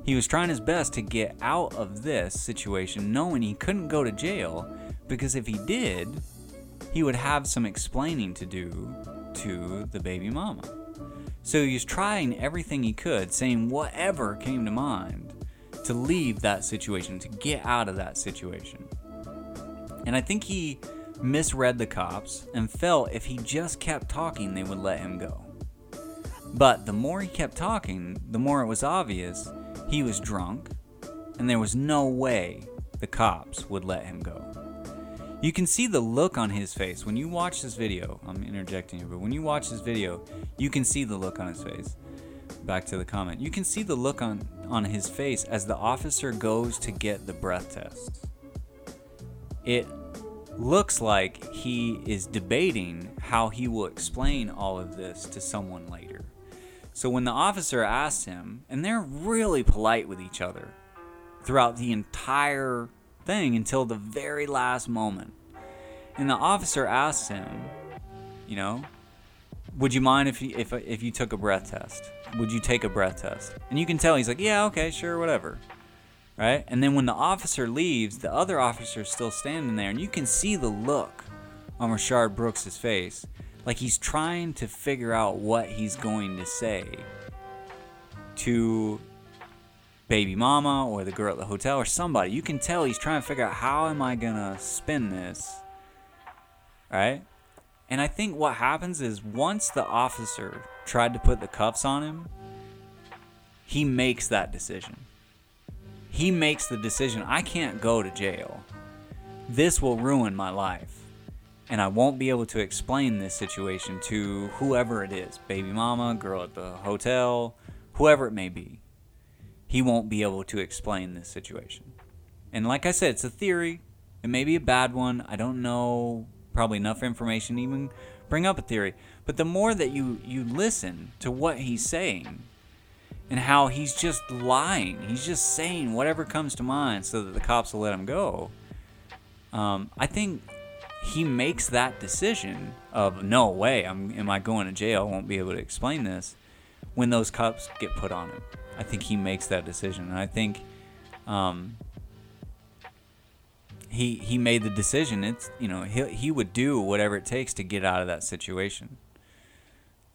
He was trying his best to get out of this situation knowing he couldn't go to jail because if he did, he would have some explaining to do to the baby mama. So he was trying everything he could, saying whatever came to mind to leave that situation, to get out of that situation. And I think he misread the cops and felt if he just kept talking, they would let him go. But the more he kept talking, the more it was obvious he was drunk, and there was no way the cops would let him go. You can see the look on his face when you watch this video. I'm interjecting here, but when you watch this video, you can see the look on his face. Back to the comment. You can see the look on, on his face as the officer goes to get the breath test it looks like he is debating how he will explain all of this to someone later. So when the officer asks him, and they're really polite with each other throughout the entire thing until the very last moment. And the officer asks him, you know, would you mind if you, if if you took a breath test? Would you take a breath test? And you can tell he's like, yeah, okay, sure, whatever. Right? And then when the officer leaves, the other officer is still standing there, and you can see the look on Rayshard Brooks' face. Like he's trying to figure out what he's going to say to baby mama or the girl at the hotel or somebody. You can tell he's trying to figure out how am I to spin this? Right? And I think what happens is once the officer tried to put the cuffs on him, he makes that decision. He makes the decision I can't go to jail. This will ruin my life. And I won't be able to explain this situation to whoever it is baby mama, girl at the hotel, whoever it may be. He won't be able to explain this situation. And like I said, it's a theory. It may be a bad one. I don't know probably enough information to even bring up a theory. But the more that you, you listen to what he's saying, and how he's just lying. He's just saying whatever comes to mind so that the cops will let him go. Um, I think he makes that decision of no way, I'm, am I going to jail? I won't be able to explain this when those cops get put on him. I think he makes that decision, and I think um, he he made the decision. It's you know he he would do whatever it takes to get out of that situation.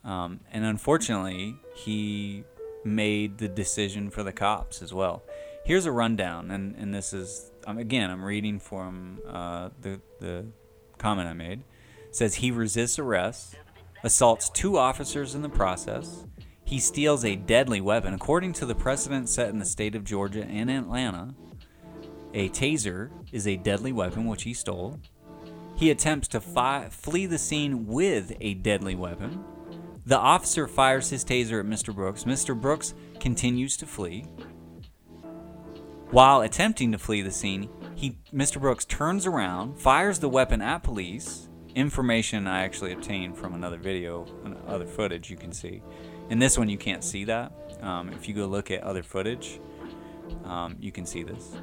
Um, and unfortunately, he made the decision for the cops as well. Here's a rundown, and, and this is um, again I'm reading from uh, the the comment I made. It says he resists arrest, assaults two officers in the process. He steals a deadly weapon. According to the precedent set in the state of Georgia and Atlanta, a taser is a deadly weapon which he stole. He attempts to fi- flee the scene with a deadly weapon. The officer fires his taser at Mr. Brooks. Mr. Brooks continues to flee. While attempting to flee the scene, he Mr. Brooks turns around, fires the weapon at police. Information I actually obtained from another video, other footage you can see. In this one, you can't see that. Um, if you go look at other footage, um, you can see this.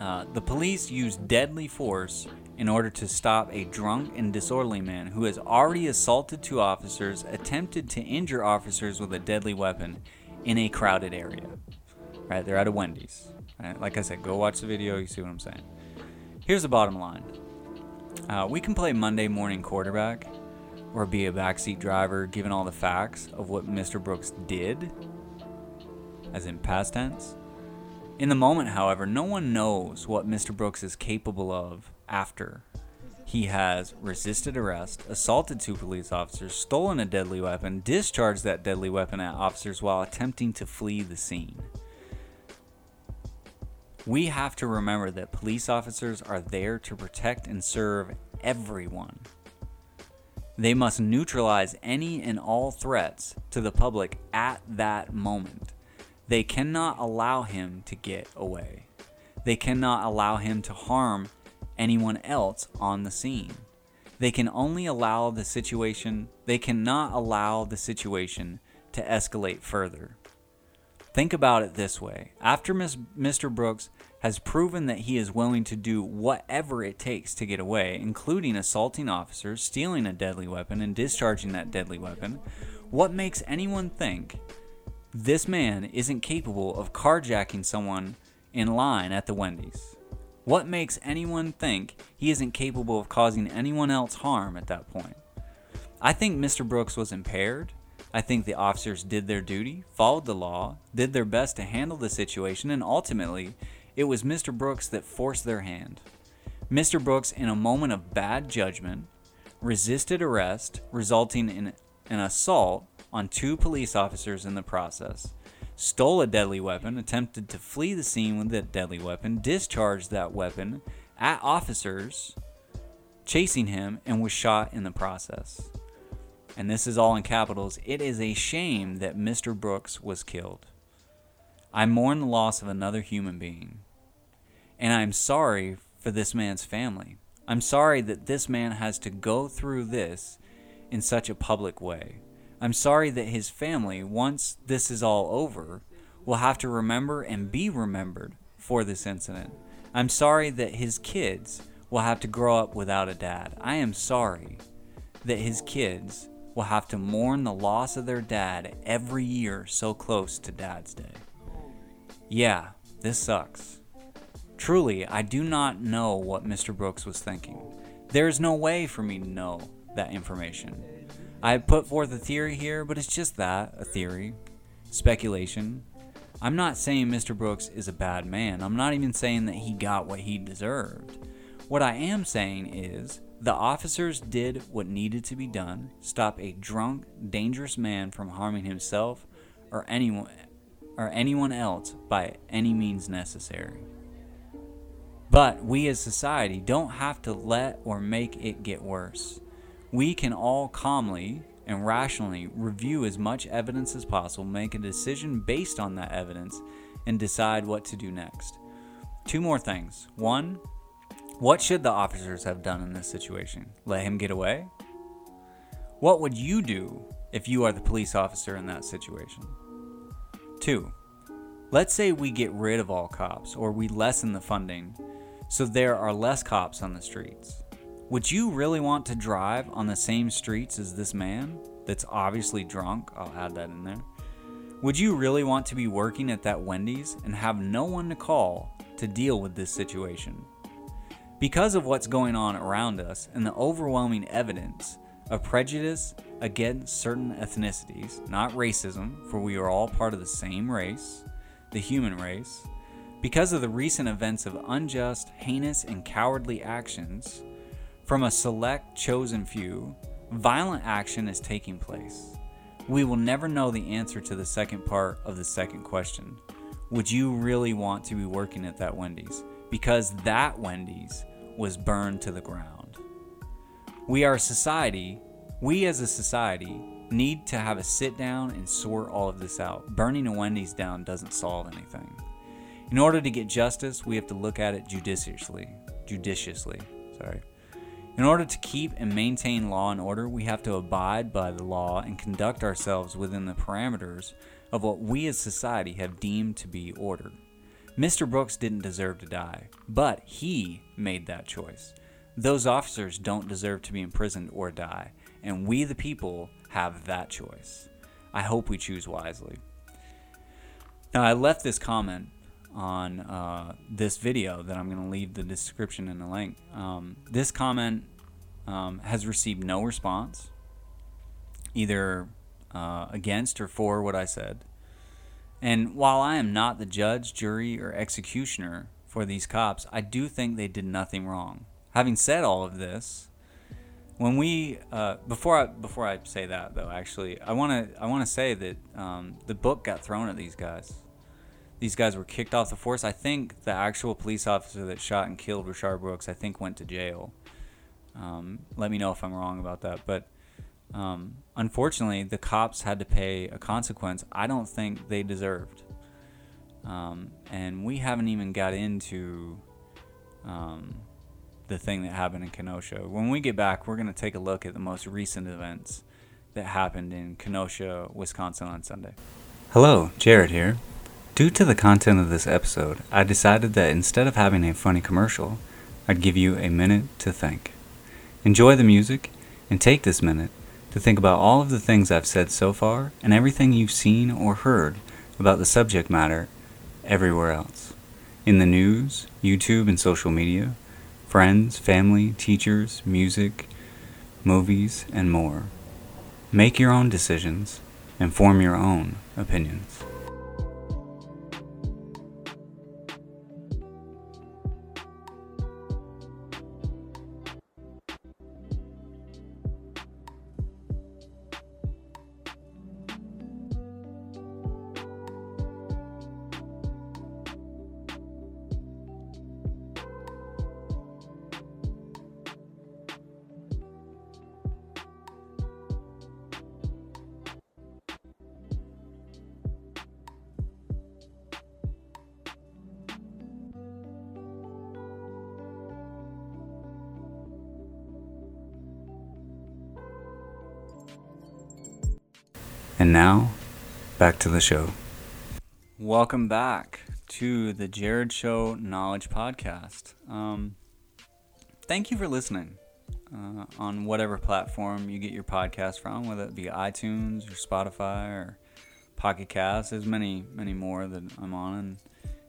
Uh, the police used deadly force in order to stop a drunk and disorderly man who has already assaulted two officers, attempted to injure officers with a deadly weapon in a crowded area. Right, they're at a Wendy's. Right? Like I said, go watch the video, you see what I'm saying. Here's the bottom line uh, we can play Monday morning quarterback or be a backseat driver given all the facts of what Mr. Brooks did, as in past tense. In the moment, however, no one knows what Mr. Brooks is capable of after he has resisted arrest, assaulted two police officers, stolen a deadly weapon, discharged that deadly weapon at officers while attempting to flee the scene. We have to remember that police officers are there to protect and serve everyone. They must neutralize any and all threats to the public at that moment. They cannot allow him to get away. They cannot allow him to harm anyone else on the scene. They can only allow the situation, they cannot allow the situation to escalate further. Think about it this way after Mr. Brooks has proven that he is willing to do whatever it takes to get away, including assaulting officers, stealing a deadly weapon, and discharging that deadly weapon, what makes anyone think this man isn't capable of carjacking someone in line at the Wendy's? What makes anyone think he isn't capable of causing anyone else harm at that point? I think Mr. Brooks was impaired. I think the officers did their duty, followed the law, did their best to handle the situation, and ultimately, it was Mr. Brooks that forced their hand. Mr. Brooks, in a moment of bad judgment, resisted arrest, resulting in an assault on two police officers in the process stole a deadly weapon, attempted to flee the scene with that deadly weapon, discharged that weapon at officers chasing him, and was shot in the process. And this is all in capitals. It is a shame that Mr. Brooks was killed. I mourn the loss of another human being. And I'm sorry for this man's family. I'm sorry that this man has to go through this in such a public way. I'm sorry that his family, once this is all over, will have to remember and be remembered for this incident. I'm sorry that his kids will have to grow up without a dad. I am sorry that his kids will have to mourn the loss of their dad every year so close to Dad's Day. Yeah, this sucks. Truly, I do not know what Mr. Brooks was thinking. There is no way for me to know that information. I put forth a theory here, but it's just that a theory. Speculation. I'm not saying Mr. Brooks is a bad man. I'm not even saying that he got what he deserved. What I am saying is the officers did what needed to be done stop a drunk, dangerous man from harming himself or anyone or anyone else by any means necessary. But we as society don't have to let or make it get worse. We can all calmly and rationally review as much evidence as possible, make a decision based on that evidence, and decide what to do next. Two more things. One, what should the officers have done in this situation? Let him get away? What would you do if you are the police officer in that situation? Two, let's say we get rid of all cops or we lessen the funding so there are less cops on the streets. Would you really want to drive on the same streets as this man that's obviously drunk? I'll add that in there. Would you really want to be working at that Wendy's and have no one to call to deal with this situation? Because of what's going on around us and the overwhelming evidence of prejudice against certain ethnicities, not racism, for we are all part of the same race, the human race, because of the recent events of unjust, heinous, and cowardly actions from a select chosen few, violent action is taking place. We will never know the answer to the second part of the second question. Would you really want to be working at that Wendy's? Because that Wendy's was burned to the ground. We are a society, we as a society need to have a sit down and sort all of this out. Burning a Wendy's down doesn't solve anything. In order to get justice, we have to look at it judiciously. Judiciously, sorry. In order to keep and maintain law and order, we have to abide by the law and conduct ourselves within the parameters of what we as society have deemed to be order. Mr. Brooks didn't deserve to die, but he made that choice. Those officers don't deserve to be imprisoned or die, and we, the people, have that choice. I hope we choose wisely. Now, I left this comment on uh, this video that I'm going to leave the description in the link. Um, this comment um, has received no response, either uh, against or for what I said. And while I am not the judge, jury, or executioner for these cops, I do think they did nothing wrong. Having said all of this, when we uh, before I before I say that though, actually, I want to I want to say that um, the book got thrown at these guys these guys were kicked off the force. I think the actual police officer that shot and killed Rayshard Brooks, I think, went to jail. Um, let me know if I'm wrong about that. But um, unfortunately, the cops had to pay a consequence I don't think they deserved. Um, and we haven't even got into um, the thing that happened in Kenosha. When we get back, we're going to take a look at the most recent events that happened in Kenosha, Wisconsin on Sunday. Hello, Jarred here. Due to the content of this episode, I decided that instead of having a funny commercial, I'd give you a minute to think. Enjoy the music and take this minute to think about all of the things I've said so far and everything you've seen or heard about the subject matter everywhere else. In the news, YouTube, and social media, friends, family, teachers, music, movies, and more. Make your own decisions and form your own opinions. And now, back to the show. Welcome back to the Jarred Show Knowledge Podcast. Um, thank you for listening uh, on whatever platform you get your podcast from, whether it be iTunes or Spotify or Pocket Cast. There's many, many more that I'm on, and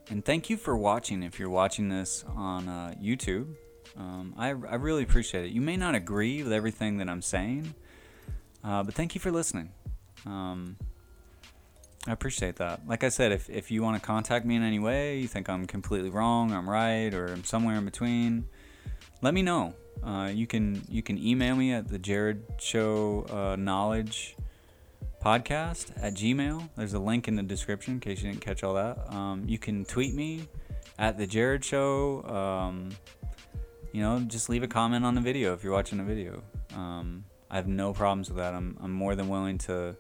and thank you for watching. If you're watching this on uh, YouTube, um, I, I really appreciate it. You may not agree with everything that I'm saying, uh, but thank you for listening. Um, I appreciate that. Like I said, if, if you want to contact me in any way, you think I'm completely wrong, I'm right, or I'm somewhere in between, let me know. Uh, you can you can email me at the Jarred Show uh, Knowledge podcast at Gmail. There's a link in the description in case you didn't catch all that. Um, you can tweet me at the Jarred Show. Um, you know, just leave a comment on the video if you're watching the video. Um, I have no problems with that. I'm, I'm more than willing to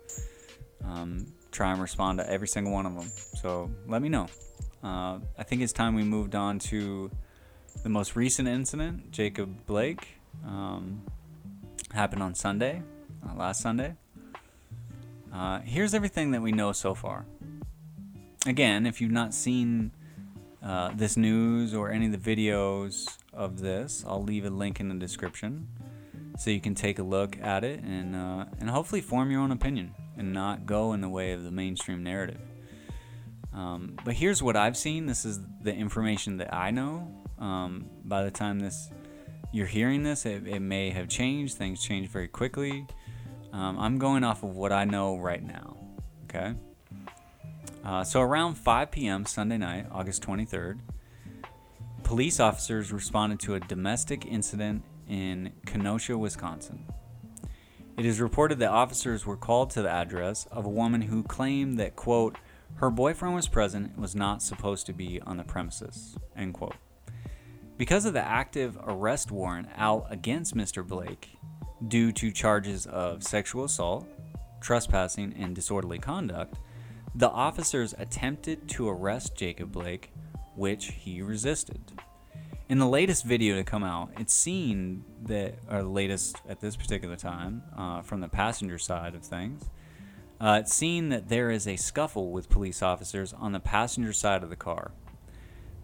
um, try and respond to every single one of them. So let me know. Uh, I think it's time we moved on to the most recent incident, Jacob Blake. Um, happened on Sunday, uh, last Sunday. Uh, here's everything that we know so far. Again, if you've not seen uh, this news or any of the videos of this, I'll leave a link in the description so you can take a look at it and uh, and hopefully form your own opinion and not go in the way of the mainstream narrative. Um, but here's what I've seen. This is the information that I know. Um, by the time this you're hearing this, it, it may have changed. Things change very quickly. Um, I'm going off of what I know right now. Okay. Uh, so around 5 p.m. Sunday night, August 23rd, police officers responded to a domestic incident in Kenosha, Wisconsin. It is reported that officers were called to the address of a woman who claimed that, quote, her boyfriend was present and was not supposed to be on the premises, end quote. Because of the active arrest warrant out against Mr. Blake due to charges of sexual assault, trespassing, and disorderly conduct, the officers attempted to arrest Jacob Blake, which he resisted. In the latest video to come out, it's seen that, or the latest at this particular time, uh, from the passenger side of things, uh, it's seen that there is a scuffle with police officers on the passenger side of the car.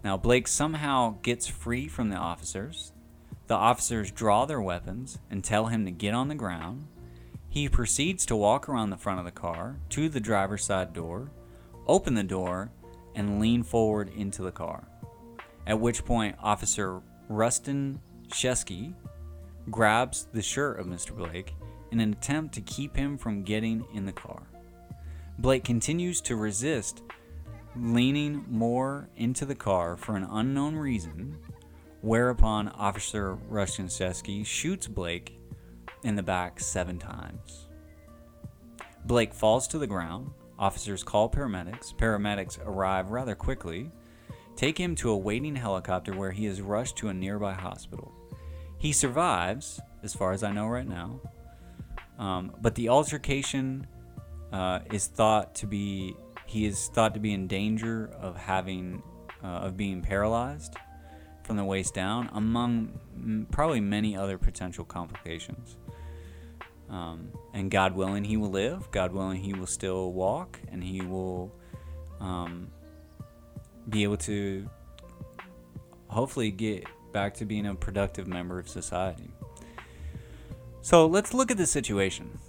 Now, Blake somehow gets free from the officers. The officers draw their weapons and tell him to get on the ground. He proceeds to walk around the front of the car to the driver's side door, open the door, and lean forward into the car at which point Officer Rusten Sheskey grabs the shirt of Mr. Blake in an attempt to keep him from getting in the car. Blake continues to resist, leaning more into the car for an unknown reason, whereupon Officer Rusten Sheskey shoots Blake in the back seven times. Blake falls to the ground. Officers call paramedics. Paramedics arrive rather quickly take him to a waiting helicopter where he is rushed to a nearby hospital. He survives, as far as I know right now, um, but the altercation uh, is thought to be he is thought to be in danger of having uh, of being paralyzed from the waist down, among m- probably many other potential complications. Um, and God willing, he will live. God willing, he will still walk, and he will um, be able to hopefully get back to being a productive member of society. So let's look at the situation.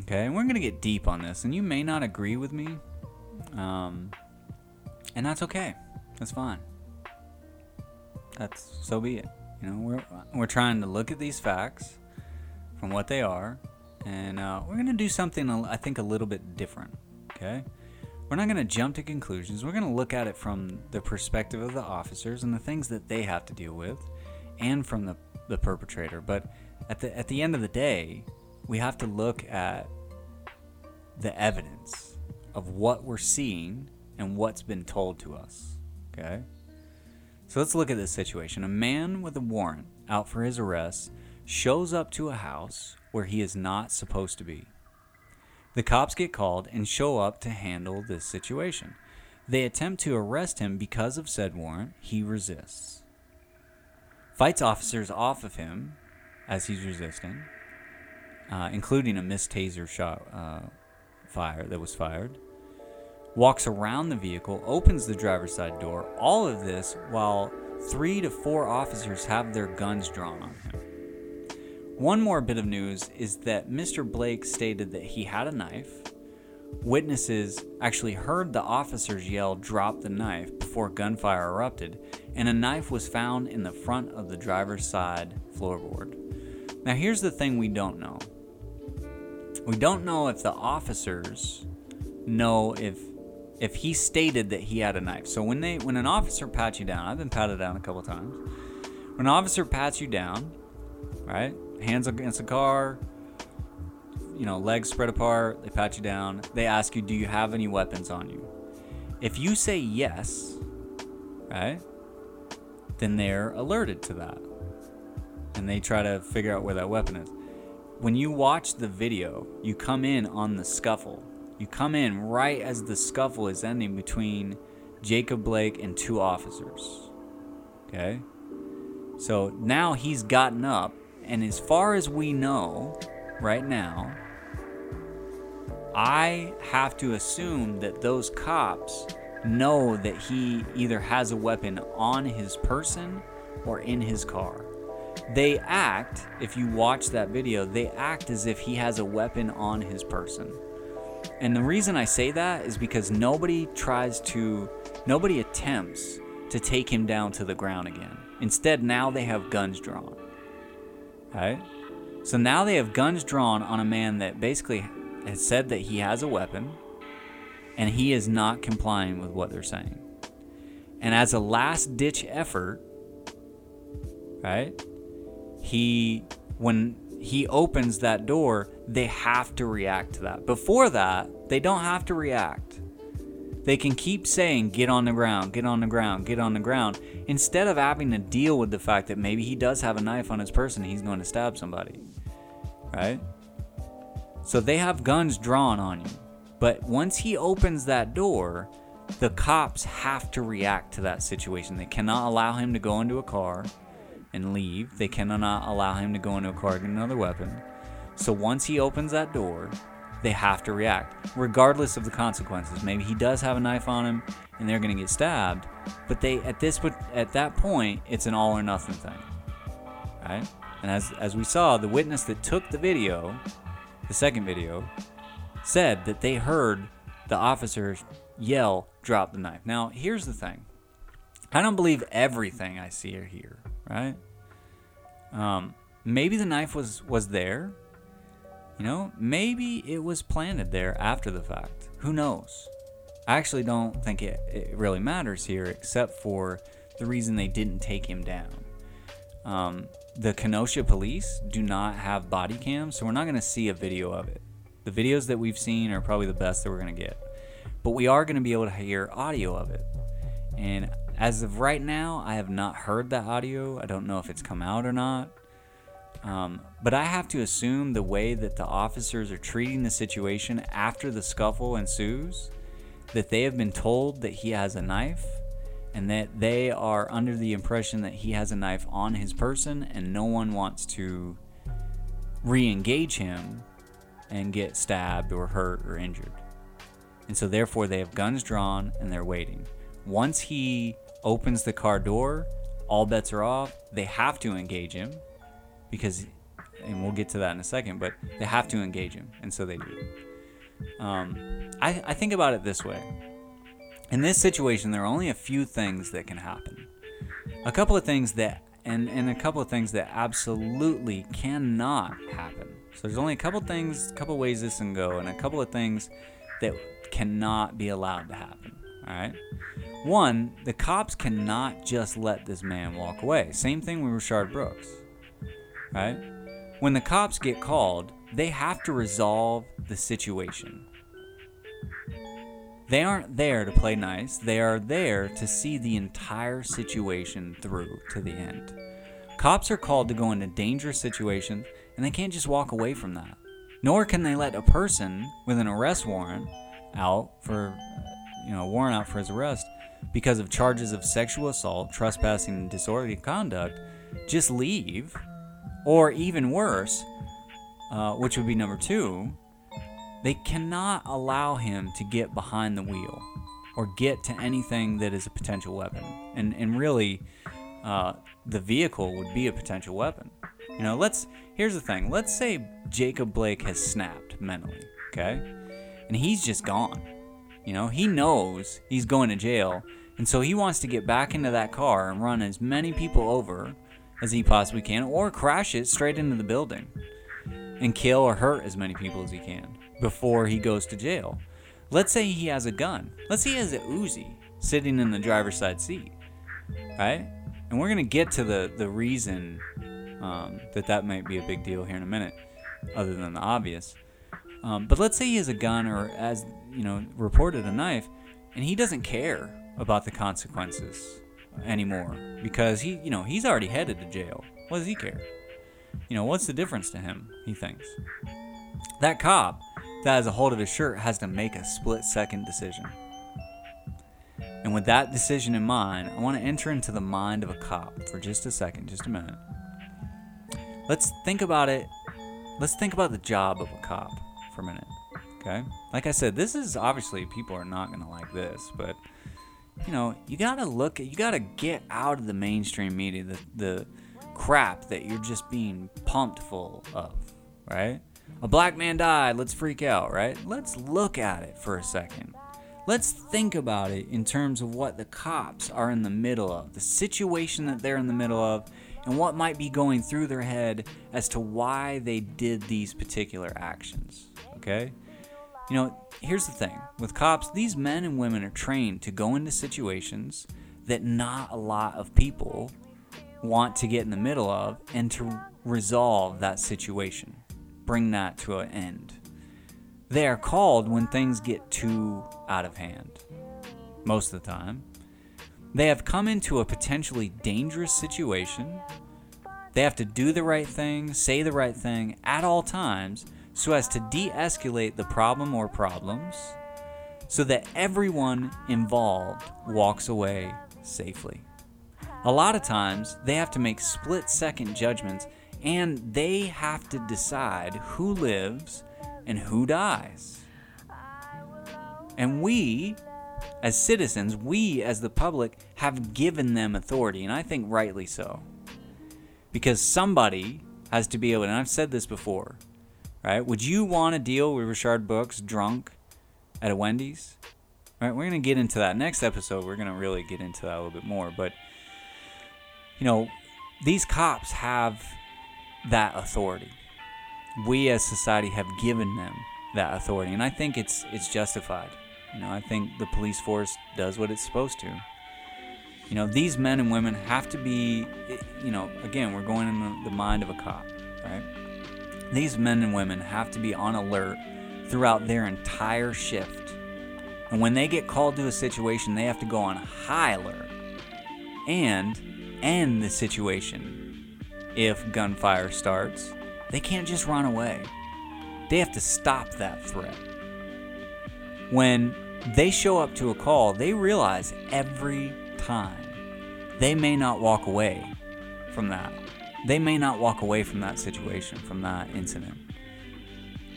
Okay, and we're going to get deep on this, and you may not agree with me, um, and that's okay. That's fine. That's so be it. You know, we're we're trying to look at these facts from what they are, and uh, we're going to do something I think a little bit different. Okay, we're not going to jump to conclusions. We're going to look at it from the perspective of the officers and the things that they have to deal with, and from the, the perpetrator. But at the at the end of the day, we have to look at the evidence of what we're seeing and what's been told to us. Okay? So let's look at this situation. A man with a warrant out for his arrest shows up to a house where he is not supposed to be. The cops get called and show up to handle this situation. They attempt to arrest him because of said warrant. He resists. Fights officers off of him as he's resisting, uh, including a missed taser shot uh, fire that was fired. Walks around the vehicle, opens the driver's side door. All of this while three to four officers have their guns drawn on him. One more bit of news is that Mr. Blake stated that he had a knife, witnesses actually heard the officers yell, drop the knife, before gunfire erupted, and a knife was found in the front of the driver's side floorboard. Now, here's the thing we don't know we don't know if the officers know if if he stated that he had a knife. So when they when an officer pats you down, I've been patted down a couple times. When an officer pats you down, right? Hands against a car, you know, legs spread apart, they pat you down. They ask you, "Do you have any weapons on you?" If you say yes, right? Then they're alerted to that. And they try to figure out where that weapon is. When you watch the video, you come in on the scuffle. You come in right as the scuffle is ending between Jacob Blake and two officers. Okay? So now he's gotten up, and as far as we know right now, I have to assume that those cops know that he either has a weapon on his person or in his car. They act, if you watch that video, they act as if he has a weapon on his person. And the reason I say that is because nobody tries to, nobody attempts to take him down to the ground again. Instead, now they have guns drawn. Right? So now they have guns drawn on a man that basically has said that he has a weapon and he is not complying with what they're saying. And as a last ditch effort, right? He when he opens that door, they have to react to that. Before that, they don't have to react. They can keep saying, get on the ground, get on the ground, get on the ground, instead of having to deal with the fact that maybe he does have a knife on his person he's going to stab somebody. Right? So they have guns drawn on you. But once he opens that door, the cops have to react to that situation. They cannot allow him to go into a car and leave. They cannot allow him to go into a car and get another weapon. So once he opens that door, they have to react, regardless of the consequences. Maybe he does have a knife on him, and they're going to get stabbed. But they at this at that point, it's an all or nothing thing, right? And as as we saw, the witness that took the video, the second video, said that they heard the officers yell, "Drop the knife." Now, here's the thing: I don't believe everything I see or hear, right? Um, maybe the knife was was there. You know, maybe it was planted there after the fact. Who knows? I actually don't think it, it really matters here, except for the reason they didn't take him down. Um, the Kenosha police do not have body cams, so we're not going to see a video of it. The videos that we've seen are probably the best that we're going to get. But we are going to be able to hear audio of it. And as of right now, I have not heard that audio. I don't know if it's come out or not. Um, but I have to assume the way that the officers are treating the situation after the scuffle ensues, that they have been told that he has a knife and that they are under the impression that he has a knife on his person and no one wants to re engage him and get stabbed or hurt or injured. And so, therefore, they have guns drawn and they're waiting. Once he opens the car door, all bets are off. They have to engage him because, and we'll get to that in a second, but they have to engage him, and so they do. Um, I, I think about it this way. In this situation, there are only a few things that can happen. A couple of things that, and, and a couple of things that absolutely cannot happen. So there's only a couple things, a couple ways this can go, and a couple of things that cannot be allowed to happen. All right. One, the cops cannot just let this man walk away. Same thing with Rayshard Brooks. Right? When the cops get called, they have to resolve the situation. They aren't there to play nice, they are there to see the entire situation through to the end. Cops are called to go into dangerous situations, and they can't just walk away from that. Nor can they let a person with an arrest warrant out for, you know, a warrant out for his arrest because of charges of sexual assault, trespassing, and disorderly conduct just leave. Or even worse, uh, which would be number two, they cannot allow him to get behind the wheel or get to anything that is a potential weapon. And, and really, uh, the vehicle would be a potential weapon. You know, let's, here's the thing let's say Jacob Blake has snapped mentally, okay? and he's just gone. You know, he knows he's going to jail, and so he wants to get back into that car and run as many people over as he possibly can, or crash it straight into the building and kill or hurt as many people as he can before he goes to jail. Let's say he has a gun. Let's say he has a Uzi sitting in the driver's side seat, right? And we're gonna get to the the reason um, that that might be a big deal here in a minute, other than the obvious. Um, but let's say he has a gun or, as you know, reported a knife, and he doesn't care about the consequences anymore because he, you know, he's already headed to jail. What does he care? You know, what's the difference to him? He thinks. That cop that has a hold of his shirt has to make a split second decision. And with that decision in mind, I want to enter into the mind of a cop for just a second, just a minute. Let's think about it. Let's think about the job of a cop for a minute. Okay? Like I said, this is obviously people are not going to like this, but you know, you got to look you got to get out of the mainstream media the the crap that you're just being pumped full of, right? A black man died, let's freak out, right? Let's look at it for a second. Let's think about it in terms of what the cops are in the middle of, the situation that they're in the middle of, and what might be going through their head as to why they did these particular actions. Okay? You know, here's the thing with cops, these men and women are trained to go into situations that not a lot of people want to get in the middle of and to resolve that situation, bring that to an end. They are called when things get too out of hand, most of the time. They have come into a potentially dangerous situation. They have to do the right thing, say the right thing at all times so as to de escalate the problem or problems so that everyone involved walks away safely. A lot of times, they have to make split second judgments and they have to decide who lives and who dies. And we, as citizens, we as the public, have given them authority, and I think rightly so. Because somebody has to be able, and I've said this before, right? Would you want to deal with Rayshard Brooks drunk at a Wendy's? Right, we're going to get into that next episode. We're going to really get into that a little bit more. But, you know, these cops have that authority. We as society have given them that authority, and I think it's it's justified. You know, I think the police force does what it's supposed to. You know, these men and women have to be, eh, you know, again, we're going in the mind of a cop, right? These men and women have to be on alert throughout their entire shift. And when they get called to a situation, they have to go on high alert and end the situation if gunfire starts. They can't just run away. They have to stop that threat. When they show up to a call, they realize every time they may not walk away from that. They may not walk away from that situation, from that incident.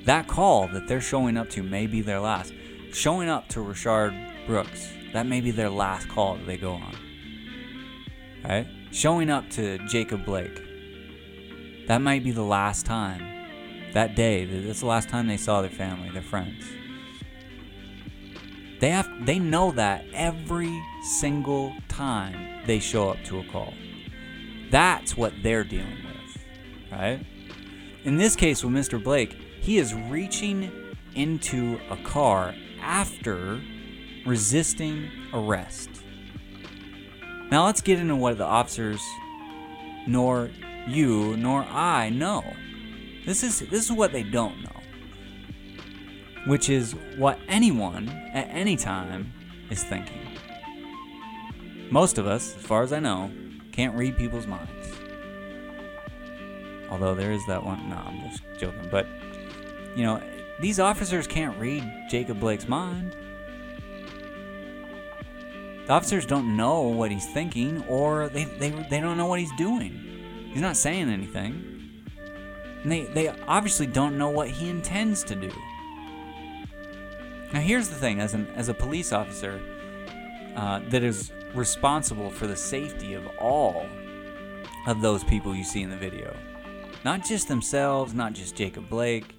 That call that they're showing up to may be their last. Showing up to Rayshard Brooks, that may be their last call that they go on. Right? Showing up to Jacob Blake, that might be the last time. That day, that's the last time they saw their family, their friends. They have they know that every single time they show up to a call. That's what they're dealing with, right? In this case with Mr. Blake, he is reaching into a car after resisting arrest. Now let's get into what the officers nor you nor I know. This is this is what they don't know. Which is what anyone at any time is thinking. Most of us, as far as I know, can't read people's minds. Although there is that one. No, I'm just joking. But, you know, these officers can't read Jacob Blake's mind. The officers don't know what he's thinking, or they, they, they don't know what he's doing. He's not saying anything. And they, they obviously don't know what he intends to do. Now, here's the thing as, an, as a police officer uh, that is responsible for the safety of all of those people you see in the video. Not just themselves, not just Jacob Blake.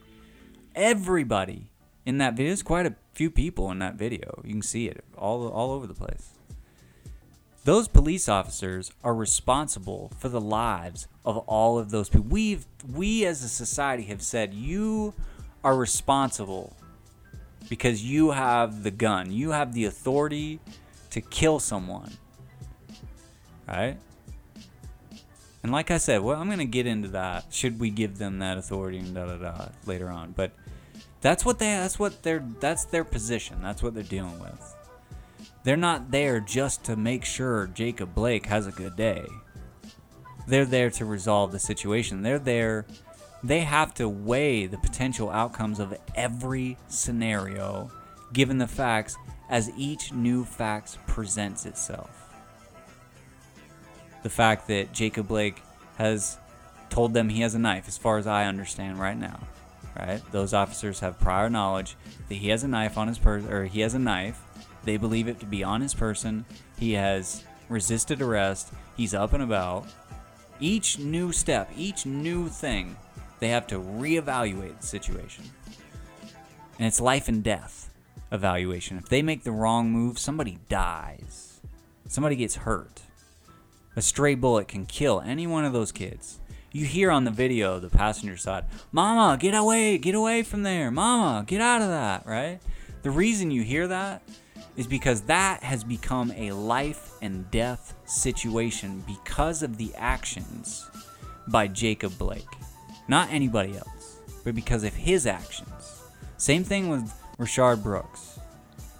Everybody in that video. There's quite a few people in that video. You can see it all all over the place. Those police officers are responsible for the lives of all of those people. We've we as a society have said you are responsible because you have the gun. You have the authority to kill someone. Right? And like I said, well, I'm going to get into that. Should we give them that authority and da da da later on? But that's what they that's what their that's their position. That's what they're dealing with. They're not there just to make sure Jacob Blake has a good day. They're there to resolve the situation. They're there they have to weigh the potential outcomes of every scenario given the facts as each new fact presents itself. The fact that Jacob Blake has told them he has a knife, as far as I understand right now, right? Those officers have prior knowledge that he has a knife on his person, or he has a knife. They believe it to be on his person. He has resisted arrest. He's up and about. Each new step, each new thing they have to reevaluate the situation. And it's life and death evaluation. If they make the wrong move, somebody dies. Somebody gets hurt. A stray bullet can kill any one of those kids. You hear on the video the passenger side, Mama, get away, get away from there. Mama, get out of that, right? The reason you hear that is because that has become a life and death situation because of the actions by Jacob Blake. Not anybody else, but because of his actions. Same thing with Rayshard Brooks.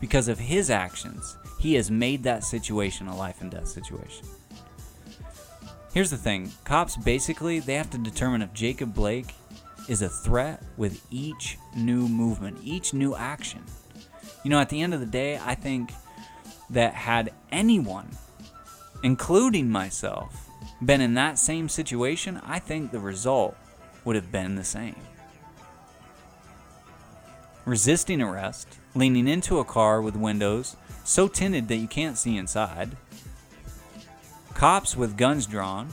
Because of his actions, he has made that situation a life and death situation. Here's the thing cops basically they have to determine if Jacob Blake is a threat with each new movement, each new action. You know, at the end of the day, I think that had anyone, including myself, been in that same situation, I think the result would have been the same. Resisting arrest, leaning into a car with windows so tinted that you can't see inside, cops with guns drawn.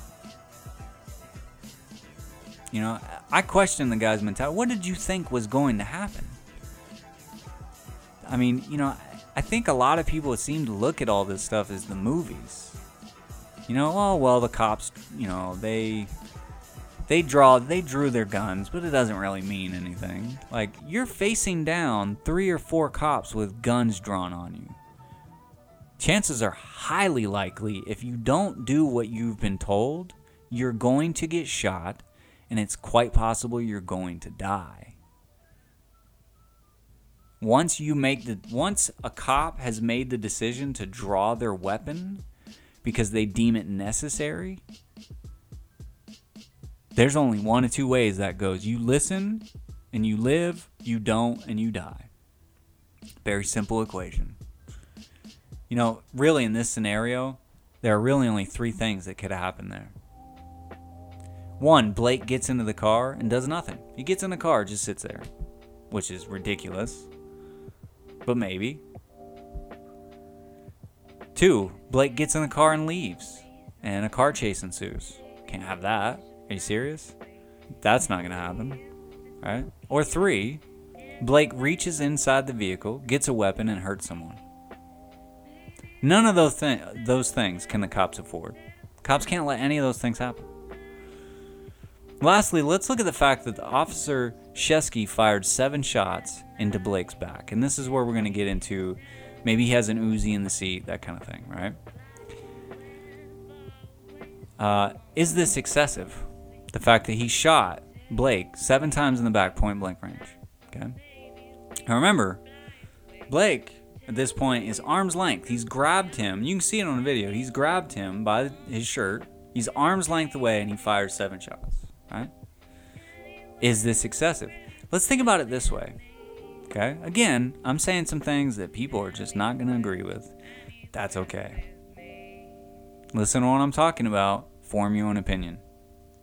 You know, I questioned the guy's mentality. What did you think was going to happen? I mean, you know, I think a lot of people seem to look at all this stuff as the movies. You know, oh well, the cops, you know, they they draw they drew their guns, but it doesn't really mean anything. Like you're facing down three or four cops with guns drawn on you. Chances are highly likely if you don't do what you've been told, you're going to get shot and it's quite possible you're going to die. Once you make the once a cop has made the decision to draw their weapon because they deem it necessary, there's only one of two ways that goes. You listen and you live, you don't and you die. Very simple equation. You know, really in this scenario, there are really only three things that could have happened there. One, Blake gets into the car and does nothing. He gets in the car, just sits there, which is ridiculous. But maybe. Two, Blake gets in the car and leaves, and a car chase ensues. Can't have that. Are you serious? That's not to happen. Right? Or three, Blake reaches inside the vehicle, gets a weapon, and hurts someone. None of those, thi- those things can the cops afford. Cops can't let any of those things happen. Lastly, let's look at the fact that the officer Sheskey fired seven shots into Blake's back. And this is where we're going to get into maybe he has an Uzi in the seat, that kind of thing, right? Uh, is this excessive? the fact that he shot Blake seven times in the back, point blank range. Okay. Now remember, Blake at this point is arm's length. He's grabbed him. You can see it on the video. He's grabbed him by his shirt. He's arm's length away and he fires seven shots. Right? Is this excessive? Let's think about it this way. Okay. Again, I'm saying some things that people are just not going to agree with. That's okay. Listen to what I'm talking about. Form your own opinion.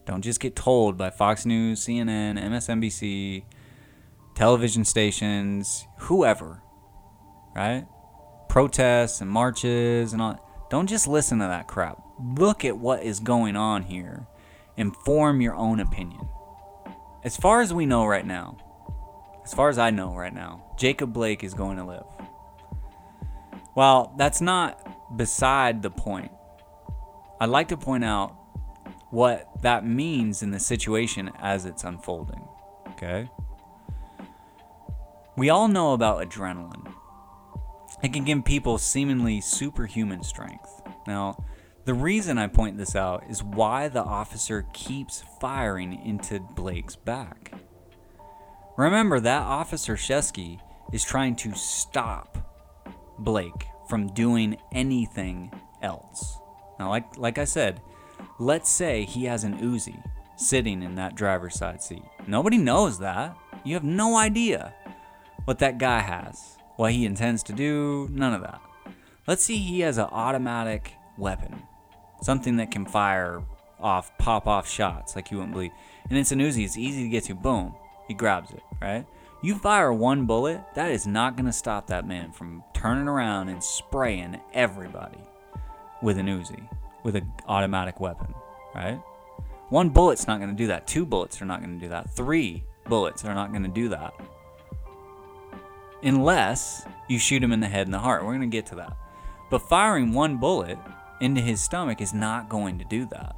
Don't just get told by Fox News, CNN, MSNBC, television stations, whoever, right? Protests and marches and all. Don't just listen to that crap. Look at what is going on here and form your own opinion. As far as we know right now, as far as I know right now, Jacob Blake is going to live. Well, that's not beside the point. I'd like to point out what that means in the situation as it's unfolding. Okay? We all know about adrenaline. It can give people seemingly superhuman strength. Now, the reason I point this out is why the officer keeps firing into Blake's back. Remember that Officer Sheskey is trying to stop Blake from doing anything else. Now, like like I said, let's say he has an Uzi sitting in that driver's side seat. Nobody knows that. You have no idea what that guy has, what he intends to do, none of that. Let's see he has an automatic weapon, something that can fire off, pop off shots like you wouldn't believe. And it's an Uzi, it's easy to get to. Boom, he grabs it, right? You fire one bullet, that is not going to stop that man from turning around and spraying everybody with an Uzi, with an automatic weapon, right? One bullet's not going to do that. Two bullets are not going to do that. Three bullets are not going to do that unless you shoot him in the head and the heart. We're going to get to that. But firing one bullet into his stomach is not going to do that.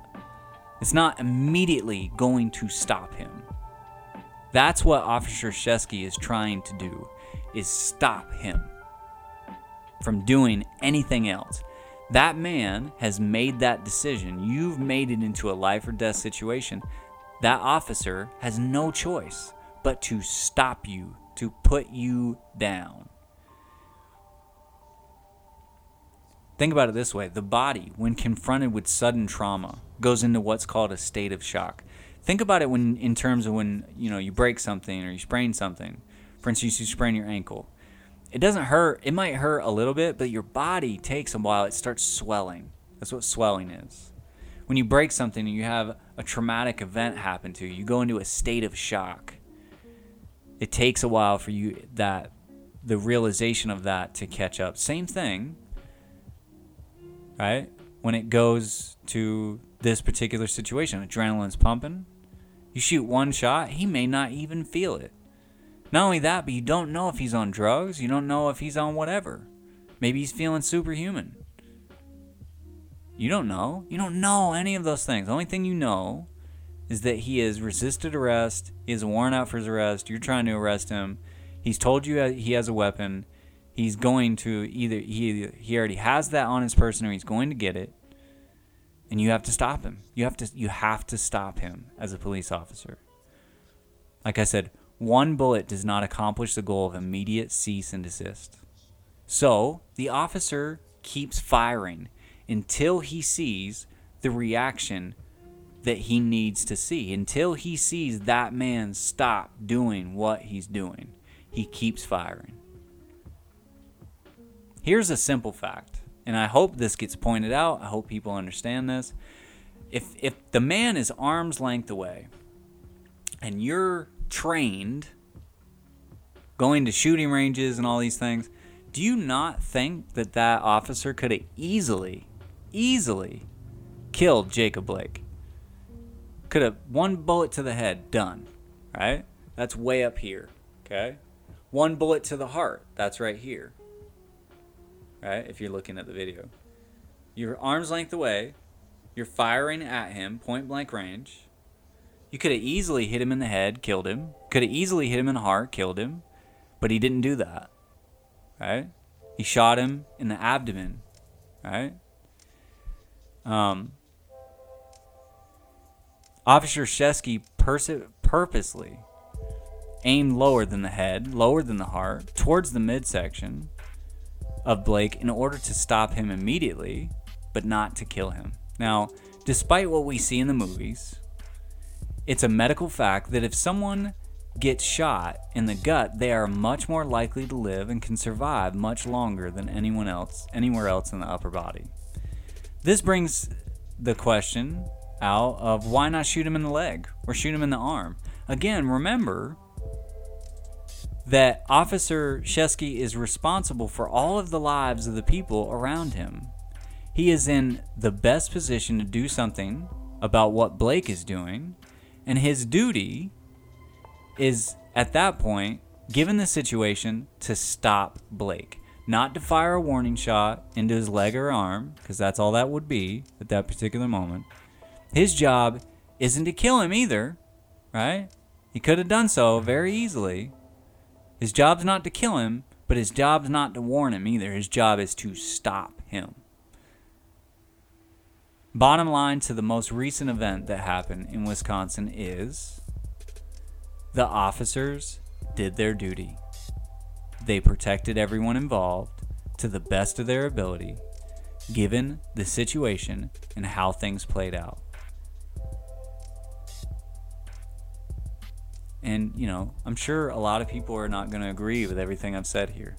It's not immediately going to stop him. That's what Officer Sheskey is trying to do is stop him from doing anything else. That man has made that decision. You've made it into a life or death situation. That officer has no choice but to stop you to put you down. Think about it this way the body, when confronted with sudden trauma, goes into what's called a state of shock. Think about it when, in terms of when you know you break something or you sprain something. For instance, you sprain your ankle. It doesn't hurt. It might hurt a little bit, but your body takes a while. It starts swelling. That's what swelling is. When you break something and you have a traumatic event happen to you, you go into a state of shock it takes a while for you that the realization of that to catch up. Same thing, right? When it goes to this particular situation, adrenaline's pumping. You shoot one shot, he may not even feel it. Not only that, but you don't know if he's on drugs. You don't know if he's on whatever. Maybe he's feeling superhuman. You don't know. You don't know any of those things. The only thing you know is that he has resisted arrest. He has a warrant out for his arrest. You're trying to arrest him. He's told you he has a weapon. He's going to either he he already has that on his person or he's going to get it. And you have to stop him. You have to you have to stop him as a police officer. Like I said, one bullet does not accomplish the goal of immediate cease and desist. So, the officer keeps firing until he sees the reaction that he needs to see. Until he sees that man stop doing what he's doing, he keeps firing. Here's a simple fact, and I hope this gets pointed out. I hope people understand this. If, if the man is arm's length away and you're trained going to shooting ranges and all these things, do you not think that that officer could have easily, easily killed Jacob Blake? Could have one bullet to the head, done. Right? That's way up here. Okay? One bullet to the heart, that's right here. Right? If you're looking at the video. you're arm's length away, you're firing at him, point blank range. You could have easily hit him in the head, killed him. Could have easily hit him in the heart, killed him. But he didn't do that. Right? He shot him in the abdomen. Right? Um, Officer Sheskey purposely aimed lower than the head, lower than the heart, towards the midsection of Blake in order to stop him immediately, but not to kill him. Now, despite what we see in the movies, it's a medical fact that if someone gets shot in the gut, they are much more likely to live and can survive much longer than anyone else anywhere else in the upper body. This brings the question out of why not shoot him in the leg or shoot him in the arm. Again, remember that Officer Sheskey is responsible for all of the lives of the people around him. He is in the best position to do something about what Blake is doing, and his duty is at that point given the situation, to stop Blake. Not to fire a warning shot into his leg or arm, because that's all that would be at that particular moment. His job isn't to kill him either, right? He could have done so very easily. His job's not to kill him, but his job's not to warn him either. His job is to stop him. Bottom line to the most recent event that happened in Wisconsin is the officers did their duty. They protected everyone involved to the best of their ability, given the situation and how things played out. And, you know, I'm sure a lot of people are not going to agree with everything I've said here.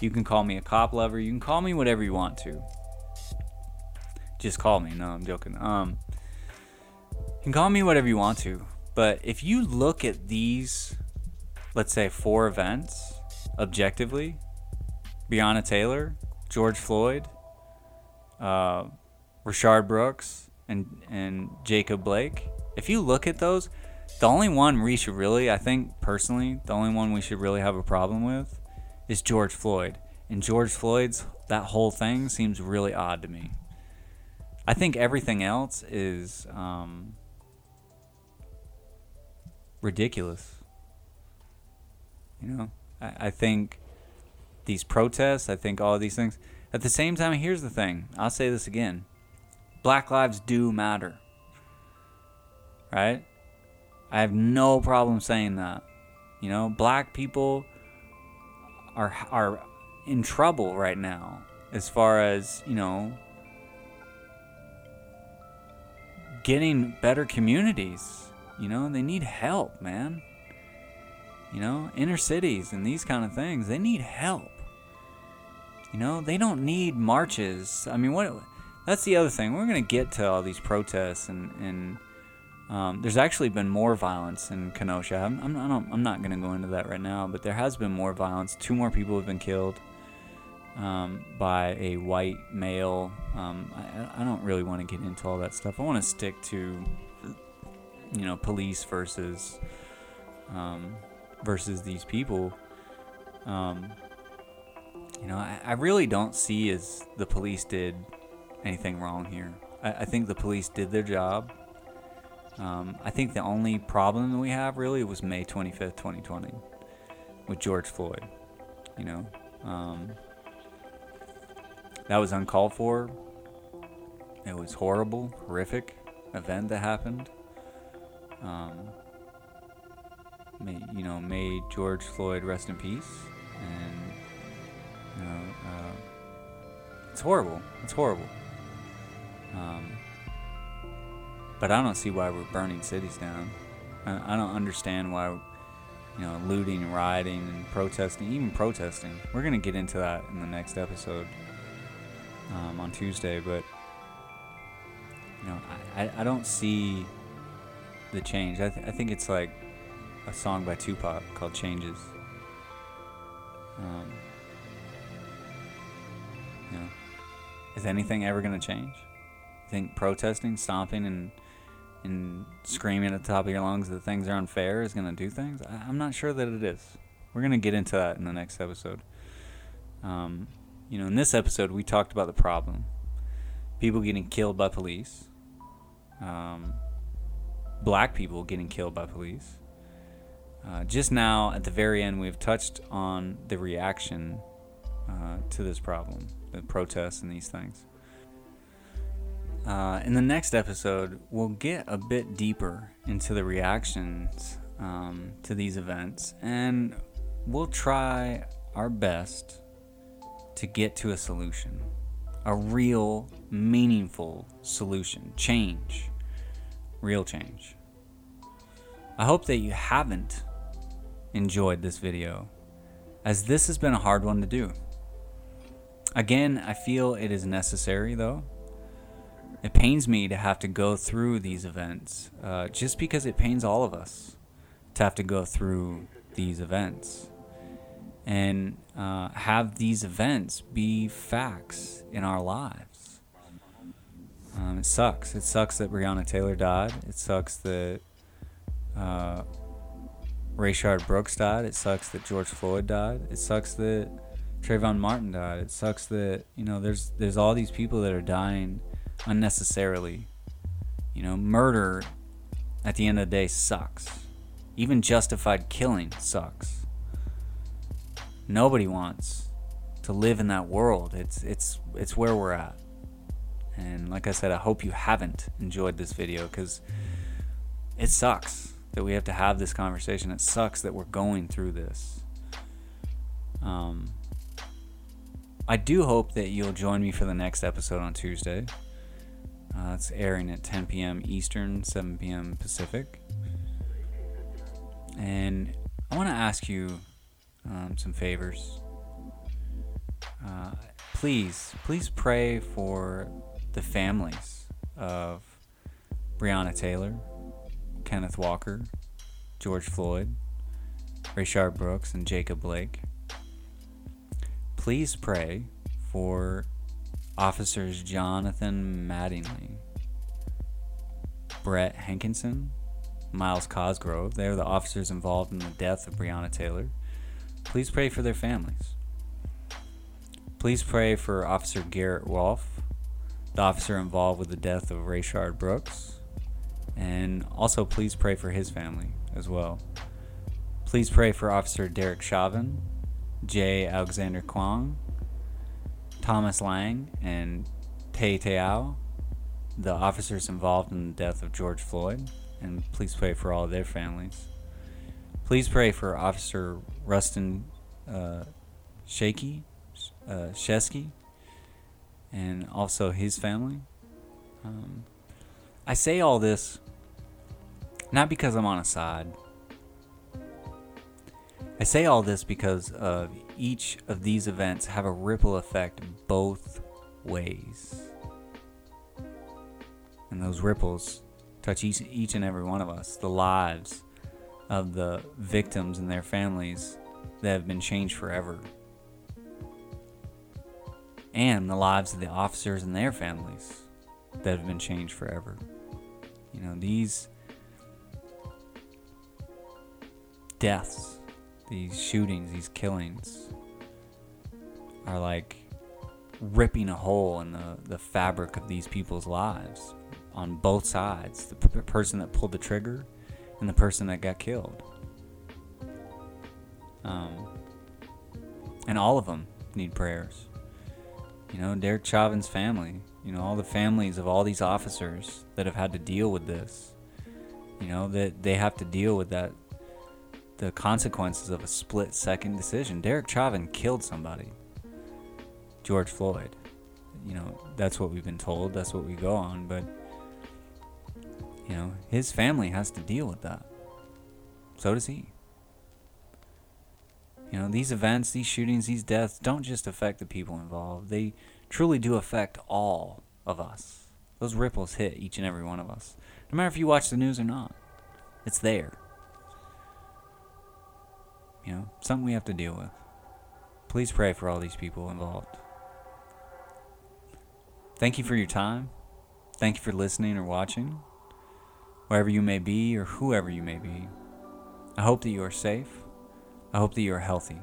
You can call me a cop lover, you can call me whatever you want to. Just call me. No, I'm joking. Um you can call me whatever you want to, but if you look at these let's say four events objectively, Breonna Taylor, George Floyd, uh, Rayshard Brooks, and and Jacob Blake. If you look at those, the only one we should really, I think personally, the only one we should really have a problem with is George Floyd. And George Floyd's that whole thing seems really odd to me. I think everything else is um, ridiculous. You know, I, I think these protests, I think all these things. At the same time, here's the thing I'll say this again Black lives do matter. Right? I have no problem saying that. You know, black people are are in trouble right now as far as, you know, getting better communities. You know, they need help, man. You know, inner cities and these kind of things, they need help. You know, they don't need marches. I mean, what that's the other thing. We're going to get to all these protests and and um, there's actually been more violence in Kenosha. I'm, I'm, not, I'm not going to go into that right now, but there has been more violence. Two more people have been killed um, by a white male. Um, I, I don't really want to get into all that stuff. I want to stick to, you know, police versus um, versus these people. Um, you know, I, I, really don't see as the police did anything wrong here. I, I think the police did their job. Um, I think the only problem that we have really was May 25th, 2020, with George Floyd. You know, um, that was uncalled for. It was horrible, horrific event that happened. Um, may, you know, may George Floyd rest in peace, and you know, uh, it's horrible. It's horrible. Um, but I don't see why we're burning cities down. I, I don't understand why, you know, looting, and rioting, and protesting, even protesting. We're gonna get into that in the next episode um, on Tuesday, but you know, I, I don't see the change. I, th- I think it's like a song by Tupac called Changes. Um, you know, is anything ever going to change? You think protesting, stomping, and and screaming at the top of your lungs that things are unfair is going to do things? I, am not sure that it is. We're going to get into that in the next episode. Um, you know, in this episode, we talked about the problem people getting killed by police, um, black people getting killed by police. Uh, just now, at the very end, we've touched on the reaction uh, to this problem, the protests and these things. Uh, in the next episode, we'll get a bit deeper into the reactions um, to these events, and we'll try our best to get to a solution a real, meaningful solution, change, real change. I hope that you haven't enjoyed this video, as this has been a hard one to do. Again, I feel it is necessary though. It pains me to have to go through these events, uh, just because it pains all of us to have to go through these events and uh, have these events be facts in our lives. Um, it sucks. It sucks that Breonna Taylor died. It sucks that uh, Rayshard Brooks died. It sucks that George Floyd died. It sucks that Trayvon Martin died. It sucks that you know there's there's all these people that are dying unnecessarily. You know, murder at the end of the day sucks. Even justified killing sucks. Nobody wants to live in that world. It's it's it's where we're at. And like I said, I hope you haven't enjoyed this video cuz it sucks that we have to have this conversation. It sucks that we're going through this. Um, I do hope that you'll join me for the next episode on Tuesday. Uh, it's airing at 10 p.m. Eastern, 7 p.m. Pacific. And I want to ask you um, some favors. Uh, please, please pray for the families of Breonna Taylor, Kenneth Walker, George Floyd, Rayshard Brooks, and Jacob Blake. Please pray for officers Jonathan Mattingly, Brett Hankison, Myles Cosgrove. They are the officers involved in the death of Breonna Taylor. Please pray for their families. Please pray for Officer Garrett Rolfe, the officer involved with the death of Rayshard Brooks. And also, please pray for his family as well. Please pray for Officer Derek Chauvin, J. Alexander Kueng, Thomas Lane, and Tou Thao, the officers involved in the death of George Floyd. And please pray for all their families. Please pray for Officer Rusten uh, Shaky, uh, Sheskey, and also his family. Um, I say all this not because I'm on a side. I say all this because of each of these events have a ripple effect both ways. And those ripples touch each, each and every one of us, the lives of the victims and their families that have been changed forever, and the lives of the officers and their families that have been changed forever. You know, these deaths, these shootings, these killings are like ripping a hole in the, the fabric of these people's lives on both sides the p- person that pulled the trigger and the person that got killed. Um, and all of them need prayers. You know, Derek Chauvin's family, you know, all the families of all these officers that have had to deal with this, you know, that they have to deal with that the consequences of a split second decision. Derek Chauvin killed somebody. George Floyd. You know, that's what we've been told, that's what we go on, but you know, his family has to deal with that. So does he. You know, these events, these shootings, these deaths don't just affect the people involved. They truly do affect all of us. Those ripples hit each and every one of us. No matter if you watch the news or not, it's there. You know, something we have to deal with. Please pray for all these people involved. Thank you for your time. Thank you for listening or watching. Wherever you may be or whoever you may be. I hope that you are safe. I hope that you are healthy.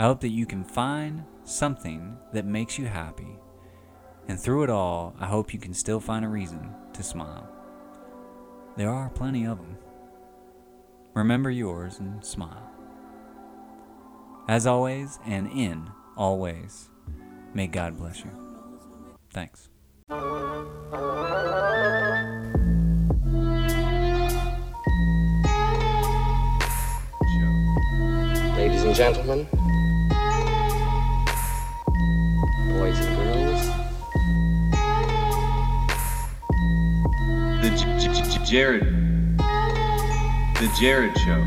I hope that you can find something that makes you happy. And through it all, I hope you can still find a reason to smile. There are plenty of them. Remember yours and smile. As always, and in always, may God bless you. Thanks. Ladies and gentlemen, boys and girls, The J- J- J- Jarred. The Jarred Show.